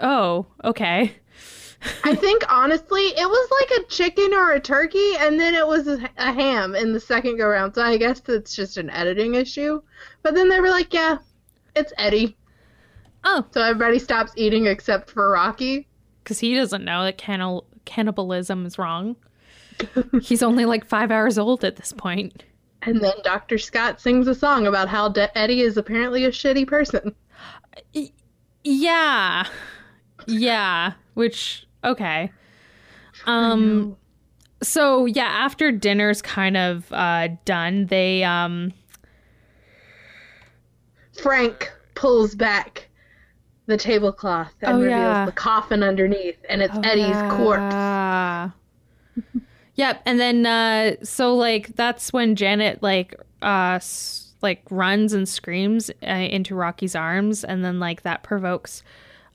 "Oh, okay." I think honestly, it was like a chicken or a turkey, and then it was a, a ham in the second go round. So I guess it's just an editing issue. But then they were like, "Yeah, it's Eddie." Oh, So everybody stops eating except for Rocky. because he doesn't know that cannibal- cannibalism is wrong. He's only like five hours old at this point. And then Dr. Scott sings a song about how De- Eddie is apparently a shitty person. Yeah. Yeah. Which, okay. Um, so yeah, after dinner's kind of uh, done, they, um, Frank pulls back the tablecloth and Oh, reveals yeah. the coffin underneath, and it's Oh, Eddie's corpse. Yep, and then uh so like that's when Janet like uh s- like runs and screams uh, into Rocky's arms and then like that provokes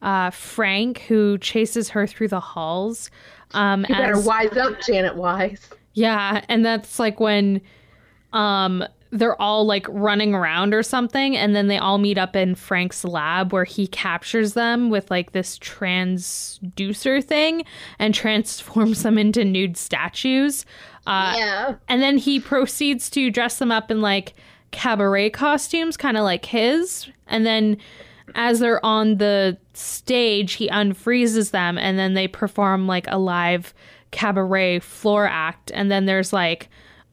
uh Frank who chases her through the halls. Um You better as- wise up, Janet Wise. yeah, and that's like when um they're all like running around or something and then they all meet up in Frank's lab where he captures them with like this transducer thing and transforms them into nude statues. Uh yeah. and then he proceeds to dress them up in like cabaret costumes, kind of like his. And then as they're on the stage, he unfreezes them and then they perform like a live cabaret floor act. And then there's like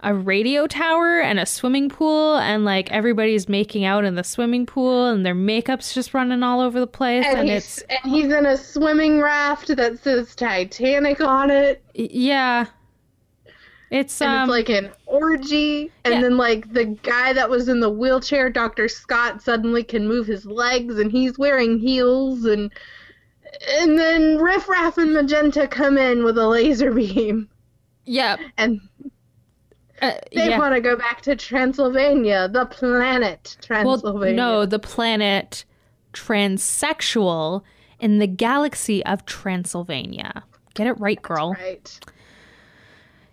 a radio tower and a swimming pool and like everybody's making out in the swimming pool and their makeup's just running all over the place And, and, he's, it's and he's in a swimming raft that says Titanic on it. yeah it's And um it's like an orgy. And yeah. then, like, the guy that was in the wheelchair, Dr. Scott, suddenly can move his legs and he's wearing heels. And and then Riff Raff and Magenta come in with a laser beam. Yep. And uh, they yeah. want to go back to Transylvania, the planet Well, Transylvania. no, the planet transsexual in the galaxy of Transylvania. Get it right, girl. Right.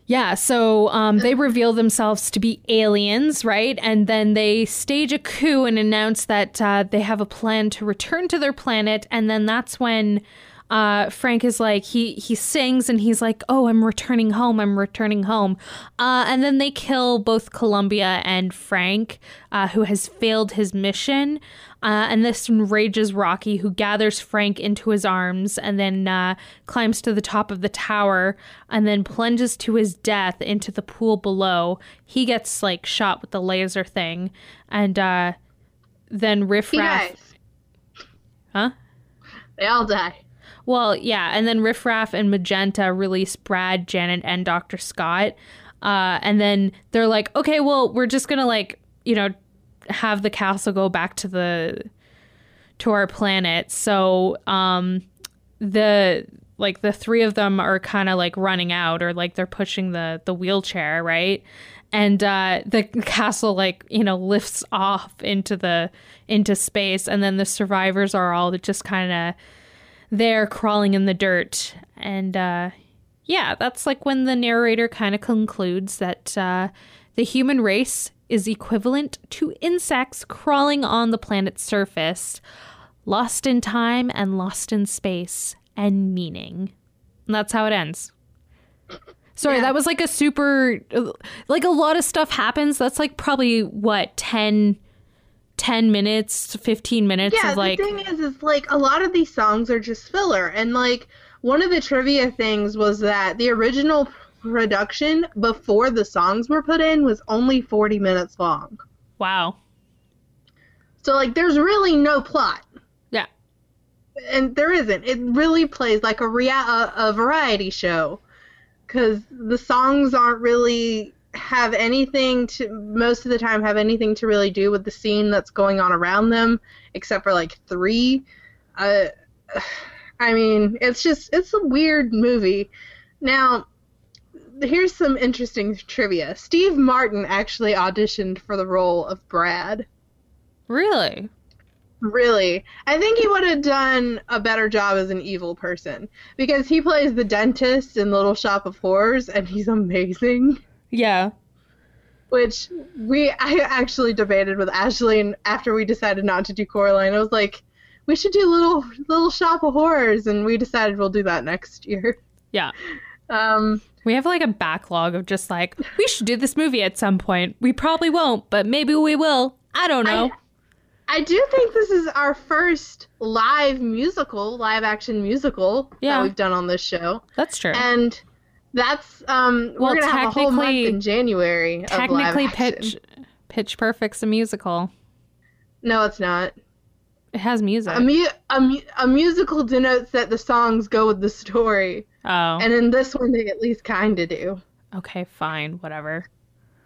Yeah, so um, they reveal themselves to be aliens, right? And then they stage a coup and announce that uh, they have a plan to return to their planet. And then that's when uh, Frank is like, he he sings and he's like, "Oh, I'm returning home. I'm returning home." Uh, and then they kill both Columbia and Frank, uh, who has failed his mission. Uh, and this enrages Rocky, who gathers Frank into his arms and then uh, climbs to the top of the tower and then plunges to his death into the pool below. He gets like shot with the laser thing, and uh, then Riff Raff. Huh? They all die. Well, yeah, and then Riff Raff and Magenta release Brad, Janet, and Dr. Scott. Uh, and then they're like, okay, well, we're just gonna like, you know, have the castle go back to the to our planet. So um the like the three of them are kind of like running out or like they're pushing the the wheelchair, right? And uh the castle like, you know, lifts off into the into space and then the survivors are all just kind of there crawling in the dirt. And uh, yeah, that's like when the narrator kind of concludes that uh, the human race is equivalent to insects crawling on the planet's surface, lost in time and lost in space and meaning. And that's how it ends. Sorry, Yeah. that was like a super, like a lot of stuff happens. That's like probably what, 10, 10 minutes, 15 minutes Yeah, of like. the thing is, is like a lot of these songs are just filler, and like one of the trivia things was that the original production before the songs were put in was only 40 minutes long. Wow. So like, there's really no plot, Yeah. and there isn't. It really plays like a rea- a, a variety show, because the songs aren't really have anything to most of the time have anything to really do with the scene that's going on around them except for like three uh i mean it's just it's a weird movie now here's some interesting trivia steve martin actually auditioned for the role of brad Really? Really? I think he would have done a better job as an evil person because he plays the dentist in Little Shop of Horrors and he's amazing. Yeah. Which we I actually debated with Ashley and after we decided not to do Coraline, I was like, we should do little little shop of horrors, and we decided we'll do that next year. Yeah. Um, We have like a backlog of just like, we should do this movie at some point. We probably won't, but maybe we will. I don't know. I do think this is our first live musical, live action musical Yeah. that we've done on this show, That's true. and that's um Well, we're gonna have a whole month in January. Technically. Pitch Pitch Perfect's a musical. No, it's not. It has music. A, mu- a, mu- a musical denotes that the songs go with the story, oh, and in this one they at least kind of do. okay, fine, whatever.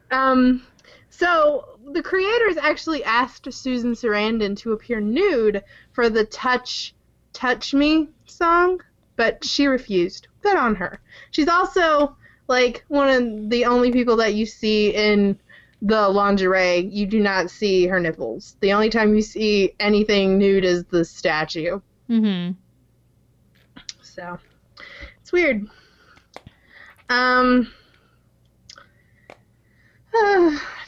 Um, so the creators actually asked Susan Sarandon to appear nude for the "Touch, Touch Me" song, but she refused. Good on her. She's also like one of the only people that you see in the lingerie. You do not see her nipples. The only time you see anything nude is the statue. Mm-hmm. So it's weird. Um,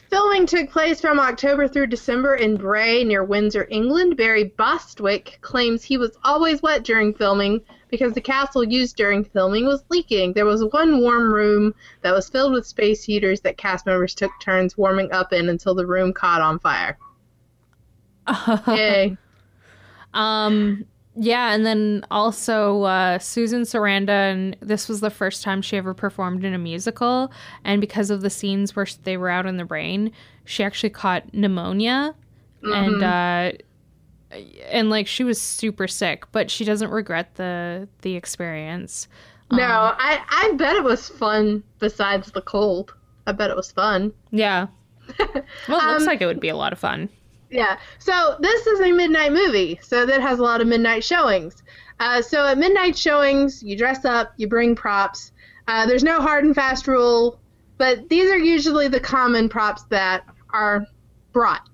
filming took place from October through December in Bray near Windsor, England. Barry Bostwick claims he was always wet during filming because the castle used during filming was leaking. There was one warm room that was filled with space heaters that cast members took turns warming up in until the room caught on fire. Yay. Um, yeah, and then also uh, Susan Sarandon. This was the first time she ever performed in a musical, and because of the scenes where they were out in the rain, she actually caught pneumonia, and uh, and like she was super sick, but she doesn't regret the the experience. No, I, I bet it was fun besides the cold. I bet it was fun. Yeah. Well, it looks Um, like it would be a lot of fun. Yeah. So this is a midnight movie, so that has a lot of midnight showings. Uh, so at midnight showings, you dress up, you bring props. Uh, there's no hard and fast rule, but these are usually the common props that are brought.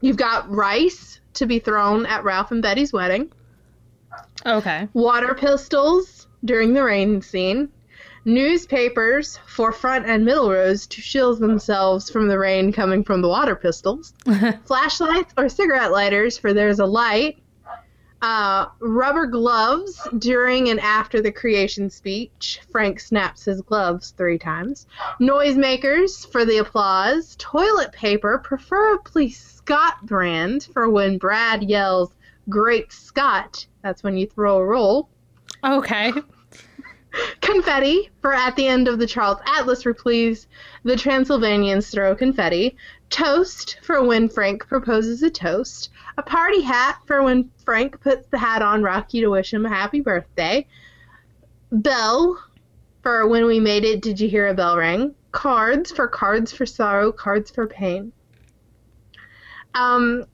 You've got rice to be thrown at Ralph and Betty's wedding, Okay. water pistols during the rain scene, newspapers for front and middle rows to shield themselves from the rain coming from the water pistols, flashlights or cigarette lighters for there's a light, uh, rubber gloves during and after the creation speech. Frank snaps his gloves three times. Noisemakers for the applause. Toilet paper, preferably Scott brand, for when Brad yells, Great Scott. That's when you throw a roll. Okay. Confetti for at the end of the Charles Atlas reprise, the Transylvanians throw confetti. Toast for when Frank proposes a toast. A party hat for when Frank puts the hat on Rocky to wish him a happy birthday. Bell for when we made it, did you hear a bell ring? Cards for cards for sorrow, cards for pain. Um,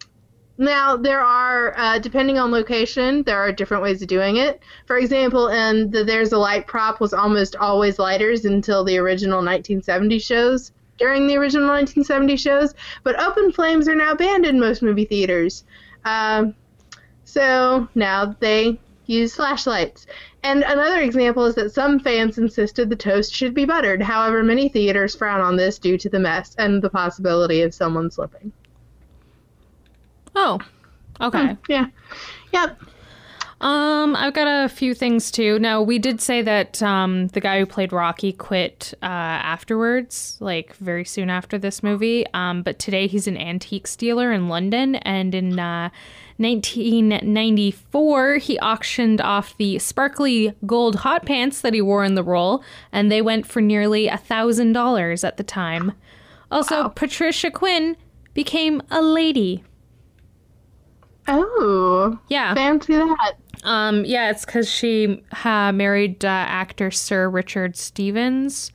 now there are, uh, depending on location, there are different ways of doing it. For example, in the There's a Light prop was almost always lighters until the original 1970 shows. During the original 1970 shows, but open flames are now banned in most movie theaters. Um, so now they use flashlights. And another example is that some fans insisted the toast should be buttered. However, many theaters frown on this due to the mess and the possibility of someone slipping. Oh. Okay. Yeah. Yep. Um, I've got a few things too. Now, we did say that um, the guy who played Rocky quit uh, afterwards, like very soon after this movie. Um, but today he's an antiques dealer in London, and in uh, 1994 he auctioned off the sparkly gold hot pants that he wore in the role, and they went for nearly a thousand dollars at the time. Also, Patricia Quinn became a lady. Oh, Yeah. fancy that. Um, yeah, it's because she uh, married uh, actor Sir Richard Stephens.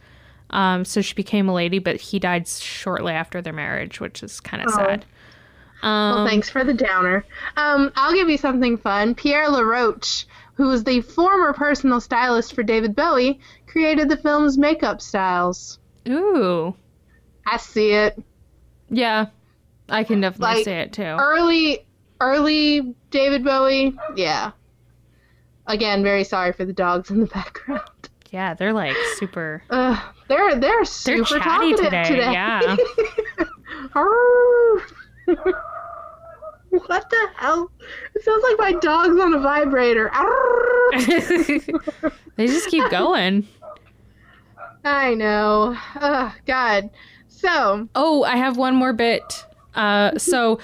Um, so she became a lady, but he died shortly after their marriage, which is kind of Oh. sad. Um, Well, thanks for the downer. Um, I'll give you something fun. Pierre LaRoche, who was the former personal stylist for David Bowie, created the film's makeup styles. Ooh, I see it. yeah, I can definitely Like, say it too. Early, early David Bowie. Yeah. Again, very sorry for the dogs in the background. Yeah, they're like super. Uh, they're they're They're super chatty talkative today. today. Yeah. What the hell? It sounds like my dog's on a vibrator. they just keep going. I know. Oh, God. So. Oh, I have one more bit. Uh, so,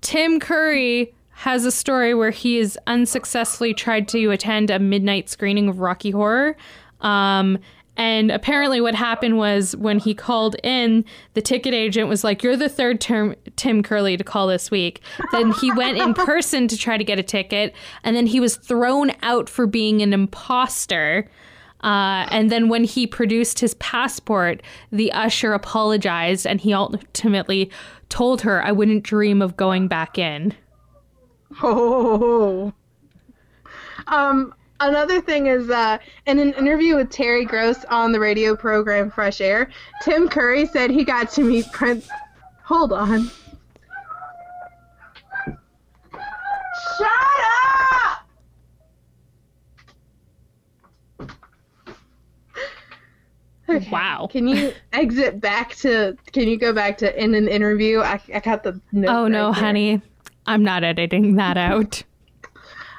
Tim Curry has a story where he has unsuccessfully tried to attend a midnight screening of Rocky Horror. Um, and apparently, what happened was when he called in, the ticket agent was like, You're the third term Tim Curry to call this week. Then he went in person to try to get a ticket, and then he was thrown out for being an imposter. Uh, and then when he produced his passport, the usher apologized and he ultimately told her, I wouldn't dream of going back in. Oh. Um, another thing is uh, in an interview with Terry Gross on the radio program Fresh Air, Tim Curry said he got to meet Prince. Hold on. Shut up! Okay. Wow. Can you exit back to? Can you go back to in an interview? I, I got the. Oh no, right there. honey. I'm not editing that out.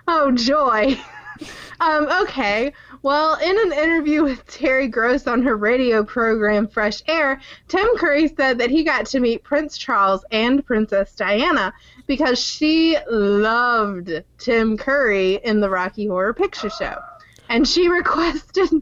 Oh joy. um, okay. Well, in an interview with Terry Gross on her radio program Fresh Air, Tim Curry said that he got to meet Prince Charles and Princess Diana because she loved Tim Curry in the Rocky Horror Picture Show. And she requested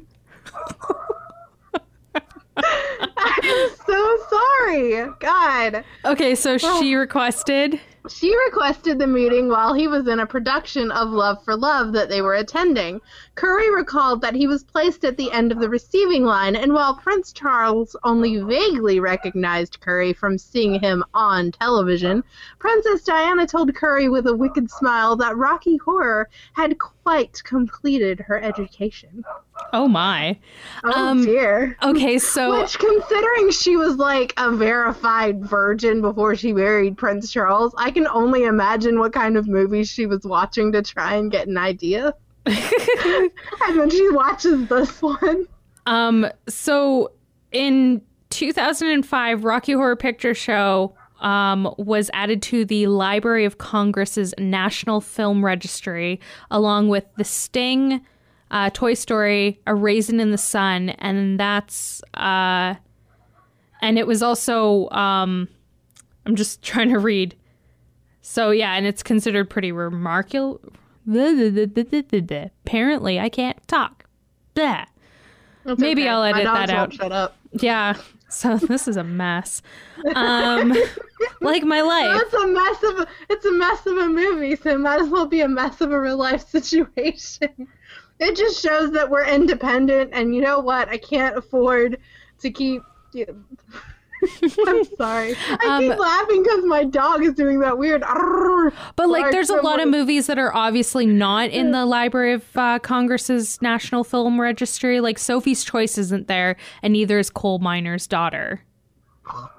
I'm so sorry. God. Okay, so she requested. She requested the meeting while he was in a production of Love for Love that they were attending. Curry recalled that he was placed at the end of the receiving line, and while Prince Charles only vaguely recognized Curry from seeing him on television, Princess Diana told Curry with a wicked smile that Rocky Horror had quite completed her education. Oh my. Oh Um, dear. Okay, so Which, considering she was like a verified virgin before she married Prince Charles, I can only imagine what kind of movies she was watching to try and get an idea. and then she watches this one. um so in 2005 Rocky Horror Picture Show um, was added to the Library of Congress's National Film Registry, along with The Sting, uh, Toy Story, A Raisin in the Sun, and that's uh, and it was also um, I'm just trying to read. So yeah, and it's considered pretty remarkable. Apparently, I can't talk. Blah. That's Maybe okay. I'll edit that out. Shut up. Yeah. So this is a mess. Um, like my life. It's a mess of it's a mess of a movie, so it might as well be a mess of a real life situation. It just shows that we're independent, and you know what? I can't afford to keep. I'm sorry. I Um, keep laughing because my dog is doing that weird. But like, Like, there's a lot of movies that are obviously not in the Library of uh, Congress's National Film Registry. Like Sophie's Choice isn't there, and neither is Coal Miner's Daughter.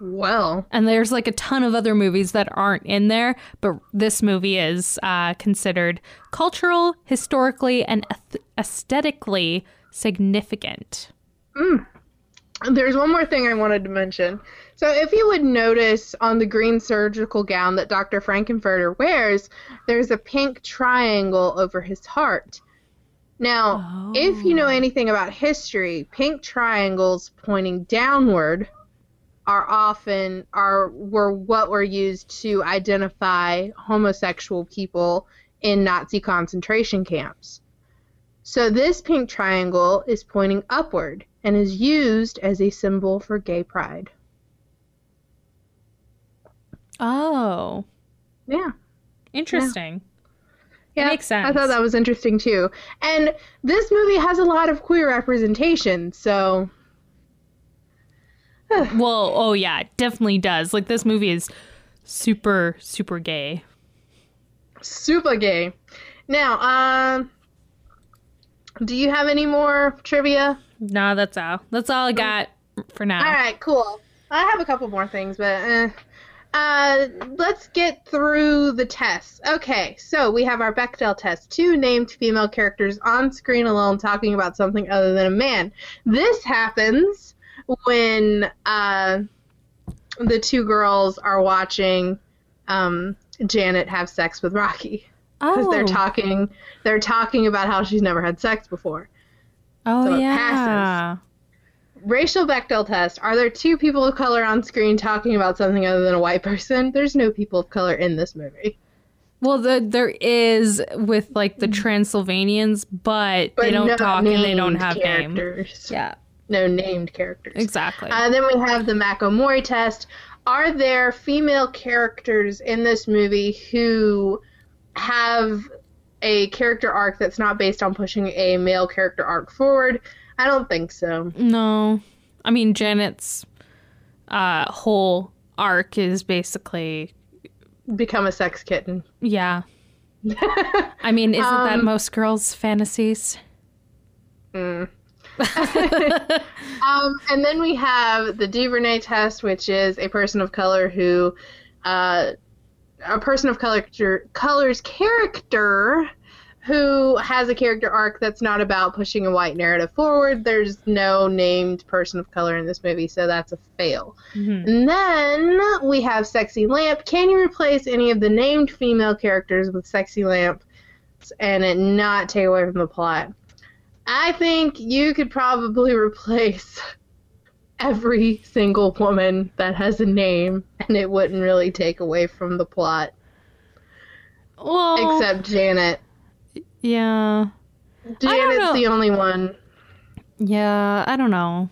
Well, And there's like a ton of other movies that aren't in there, but this movie is uh, considered cultural, historically, and aesthetically significant. There's one more thing I wanted to mention. So, if you would notice on the green surgical gown that Dr. Frank-N-Furter wears, there's a pink triangle over his heart. Now, if you know anything about history, pink triangles pointing downward are often are were what were used to identify homosexual people in Nazi concentration camps. So this pink triangle is pointing upward and is used as a symbol for gay pride. Oh, Yeah. interesting. Yeah, makes sense. I thought that was interesting too. And this movie has a lot of queer representation, so Well, oh yeah, it definitely does. Like this movie is super, super gay. super gay. Now, um do you have any more trivia? No, that's all. That's all I got for now. All right, cool. I have a couple more things, but uh, uh, let's get through the tests. Okay, so we have our Bechdel test. Two named female characters on screen alone talking about something other than a man. This happens when uh, the two girls are watching um, Janet have sex with Rocky because Oh, they're talking they're talking about how she's never had sex before. oh so it yeah. Racial Bechdel test. Are there two people of color on screen talking about something other than a white person? There's no people of color in this movie. Well, the, there is with like the Transylvanians, but, they don't no talk and they don't have characters. Yeah, No named characters. exactly. Uh, then we have the Makomori test. Are there female characters in this movie who have a character arc that's not based on pushing a male character arc forward? I don't think so. no, I mean Janet's uh, whole arc is basically Become a sex kitten. yeah. I mean, isn't that Um, most girls' fantasies? Mm. um, and then we have the Duvernay test, which is a person of color who, uh, a person of color color's character who has a character arc that's not about pushing a white narrative forward. There's no named person of color in this movie, so that's a fail. Mhm. And then we have Sexy Lamp. Can you replace any of the named female characters with Sexy Lamp and it not take away from the plot? I think you could probably replace every single woman that has a name and it wouldn't really take away from the plot. Well, Except Janet. yeah, Janet's the only one. yeah. I don't know.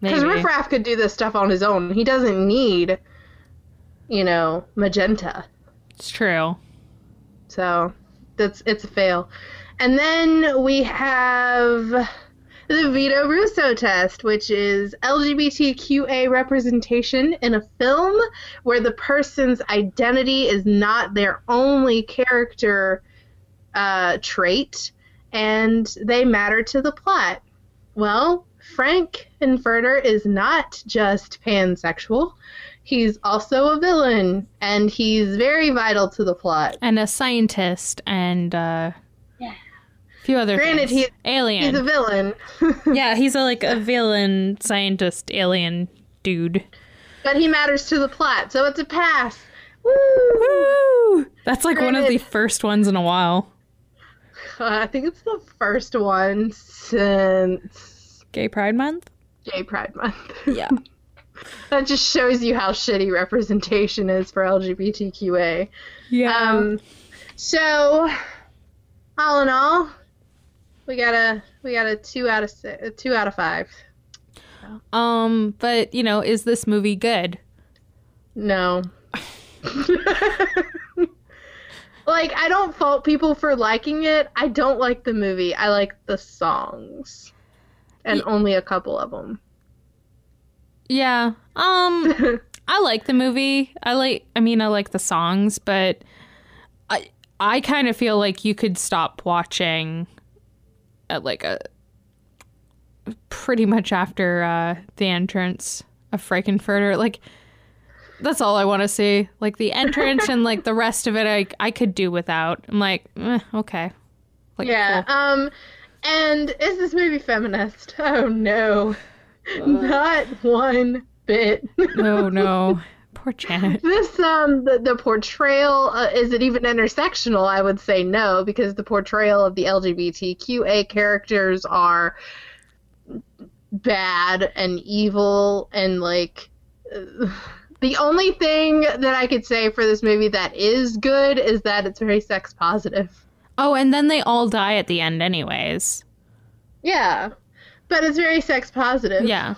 Because. Riff Raff could do this stuff on his own. He doesn't need, you know, Magenta. It's true. So that's it's a fail. And then we have the Vito Russo test, which is LGBTQA representation in a film where the person's identity is not their only character uh, trait and they matter to the plot. Well, Frank Infurter is not just pansexual. He's also a villain, and he's very vital to the plot. And a scientist and uh, few other Granted, things. he's- alien. He's a villain, yeah, he's a, like a villain scientist alien dude. but he matters to the plot, so it's a pass. Woo! Woo! That's like one of the first ones in a while. Uh, I think it's the first one since Gay Pride Month. Gay Pride Month. Yeah. that just shows you how shitty representation is for LGBTQA. Yeah. Um, so all in all, we got a we got a two out of six, a two out of five. um, but you know, is this movie good? No. like I don't fault people for liking it. I don't like the movie. I like the songs. And Ye- only a couple of them. Yeah. Um, I like the movie. I like. I mean, I like the songs, but I I kind of feel like you could stop watching at like a pretty much after uh, the entrance of Frank-N-Furter. Like that's all I want to see. Like the entrance and like the rest of it, I I could do without. I'm like, eh, okay. Like, yeah. cool. Um and is this movie feminist? Oh no. Not one bit. Oh no, poor Janet. This um the, the portrayal uh, is it even intersectional? I would say no because the portrayal of the LGBTQA characters are bad and evil and like uh, the only thing that I could say for this movie that is good is that it's very sex positive. Oh, and then they all die at the end, anyways. Yeah. But it's very sex positive. Yeah.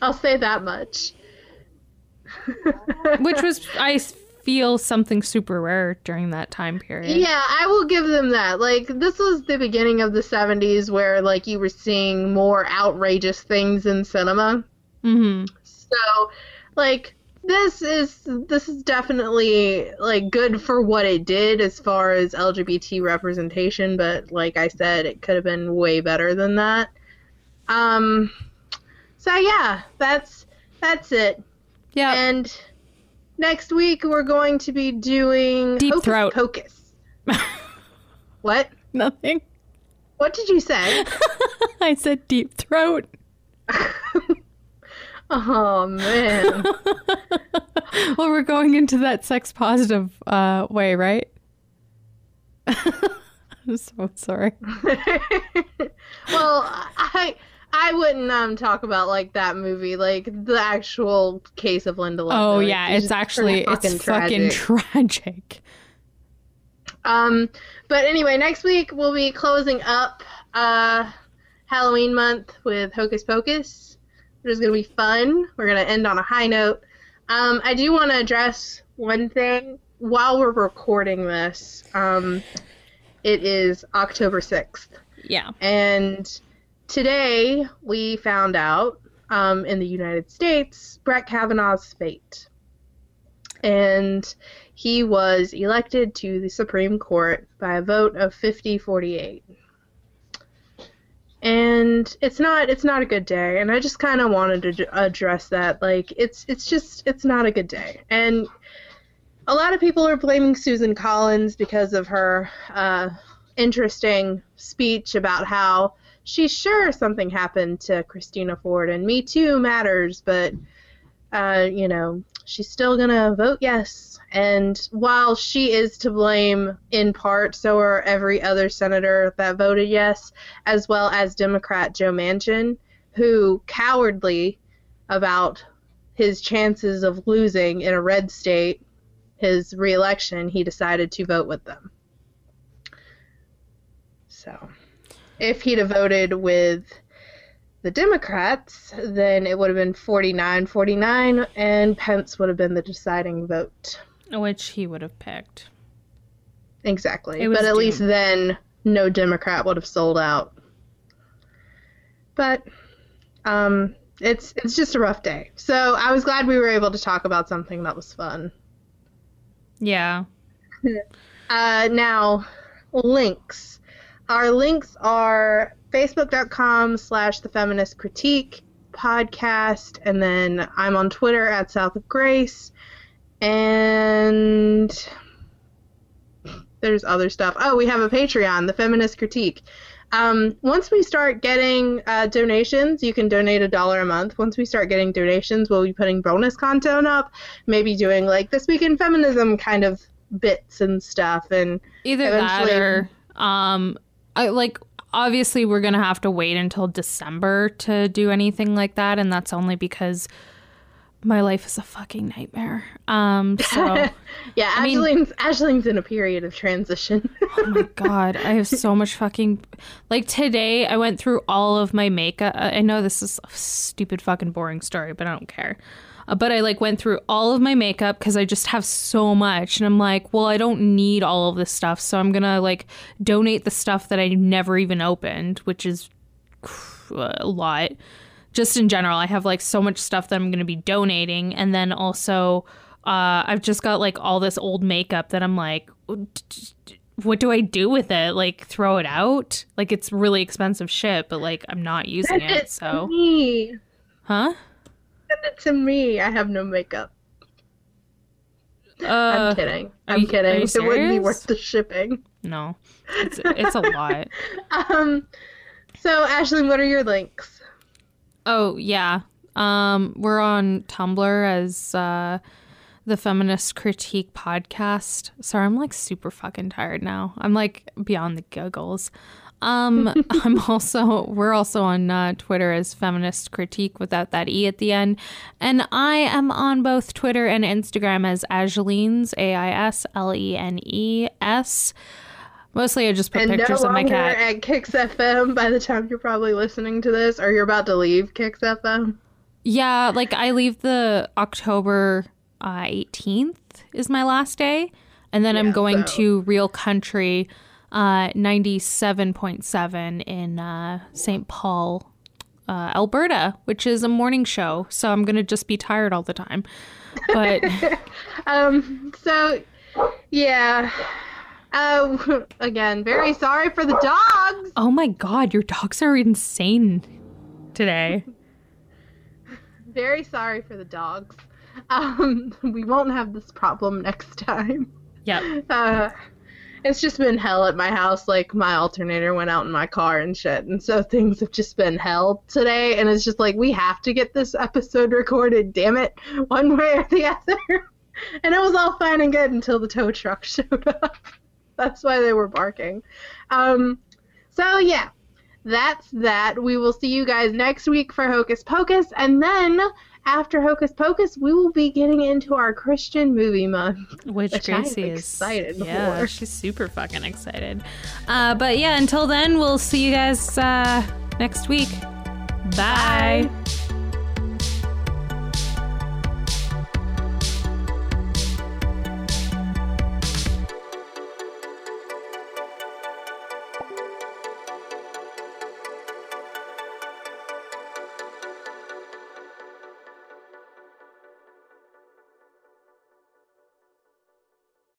I'll say that much. Which was I feel something super rare during that time period. Yeah, I will give them that. Like this was the beginning of the 70s where like you were seeing more outrageous things in cinema. hmm So, like this is this is definitely like good for what it did as far as LGBT representation, but like I said, it could have been way better than that. Um so yeah, that's that's it. Yeah. And next week we're going to be doing Deep Hocus Throat. Pocus. What? Nothing. What did you say? I said deep throat. oh man. well, we're going into that sex positive uh, way, right? I'm so sorry. well, I I wouldn't um talk about like that movie, like the actual case of Linda Lovelace. Oh yeah, it's, actually it's fucking tragic. Um, but anyway, next week we'll be closing up uh Halloween month with Hocus Pocus, which is gonna be fun. We're gonna end on a high note. Um, I do want to address one thing while we're recording this. Um, it is October sixth. Yeah. And today we found out um, in the United States Brett Kavanaugh's fate. And he was elected to the Supreme Court by a vote of 50 48. And it's not it's not a good day and I just kind of wanted to address that like it's it's just it's not a good day. And a lot of people are blaming Susan Collins because of her uh, interesting speech about how she's sure something happened to Christina Ford and Me Too matters, but uh, you know, she's still gonna vote yes. And while she is to blame in part, so are every other senator that voted yes, as well as Democrat Joe Manchin, who cowardly about his chances of losing in a red state his reelection, he decided to vote with them. So if he'd have voted with the Democrats, then it would have been 49 49, and Pence would have been the deciding vote. Which he would have picked. Exactly. But at doomed. least then, no Democrat would have sold out. But um, it's it's just a rough day. So I was glad we were able to talk about something that was fun. Yeah. uh, now, links our links are facebook.com slash the feminist critique podcast and then i'm on twitter at south of grace and there's other stuff. Oh we have a patreon the feminist critique. Um, once we start getting uh, donations you can donate a dollar a month. Once we start getting donations we'll be putting bonus content up maybe doing like this week in feminism kind of bits and stuff and either that or um I, like obviously we're gonna have to wait until December to do anything like that, and that's only because my life is a fucking nightmare. Um, so yeah, I Ashling's Ashling's in a period of transition. oh my god, I have so much fucking like today. I went through all of my makeup. I know this is a stupid fucking boring story, but I don't care. Uh, but I like went through all of my makeup because I just have so much, and I'm like, well, I don't need all of this stuff, so I'm gonna like donate the stuff that I never even opened, which is a lot. Just in general, I have like so much stuff that I'm gonna be donating, and then also. Uh, I've just got like all this old makeup that I'm like, what do I do with it? Like throw it out? Like it's really expensive shit, but like I'm not using it. So, me. huh? Send it to me. I have no makeup. Uh, I'm kidding. I'm you, kidding. It wouldn't be worth the shipping. No, it's it's a lot. um, so Ashley, what are your links? Oh yeah, um, we're on Tumblr as uh, the Feminist Critique Podcast. Sorry, I'm like super fucking tired now. I'm like beyond the giggles. Um, I'm also we're also on uh, Twitter as Feminist Critique without that e at the end, and I am on both Twitter and Instagram as Aislenes A I S L E N E S. Mostly, I just put and pictures no of my cat. At Kicks FM by the time you're probably listening to this, or you're about to leave Kicks FM. Yeah, like I leave the October uh, 18th is my last day, and then yeah, I'm going so. to Real Country uh, 97.7 in uh, St. Paul, uh, Alberta, which is a morning show. So I'm going to just be tired all the time. But. um, so, yeah. Uh, again, very sorry for the dogs. Oh my god, your dogs are insane today. very sorry for the dogs. Um, we won't have this problem next time. Yep. Uh, it's just been hell at my house. Like my alternator went out in my car and shit, and so things have just been hell today. And it's just like we have to get this episode recorded. Damn it, one way or the other. and it was all fine and good until the tow truck showed up. That's why they were barking. Um, so yeah, that's that. We will see you guys next week for Hocus Pocus, and then after Hocus Pocus, we will be getting into our Christian movie month, which, Gracie is excited. Yeah, she's super fucking excited. Uh, but yeah, until then, we'll see you guys uh, next week. Bye. Bye.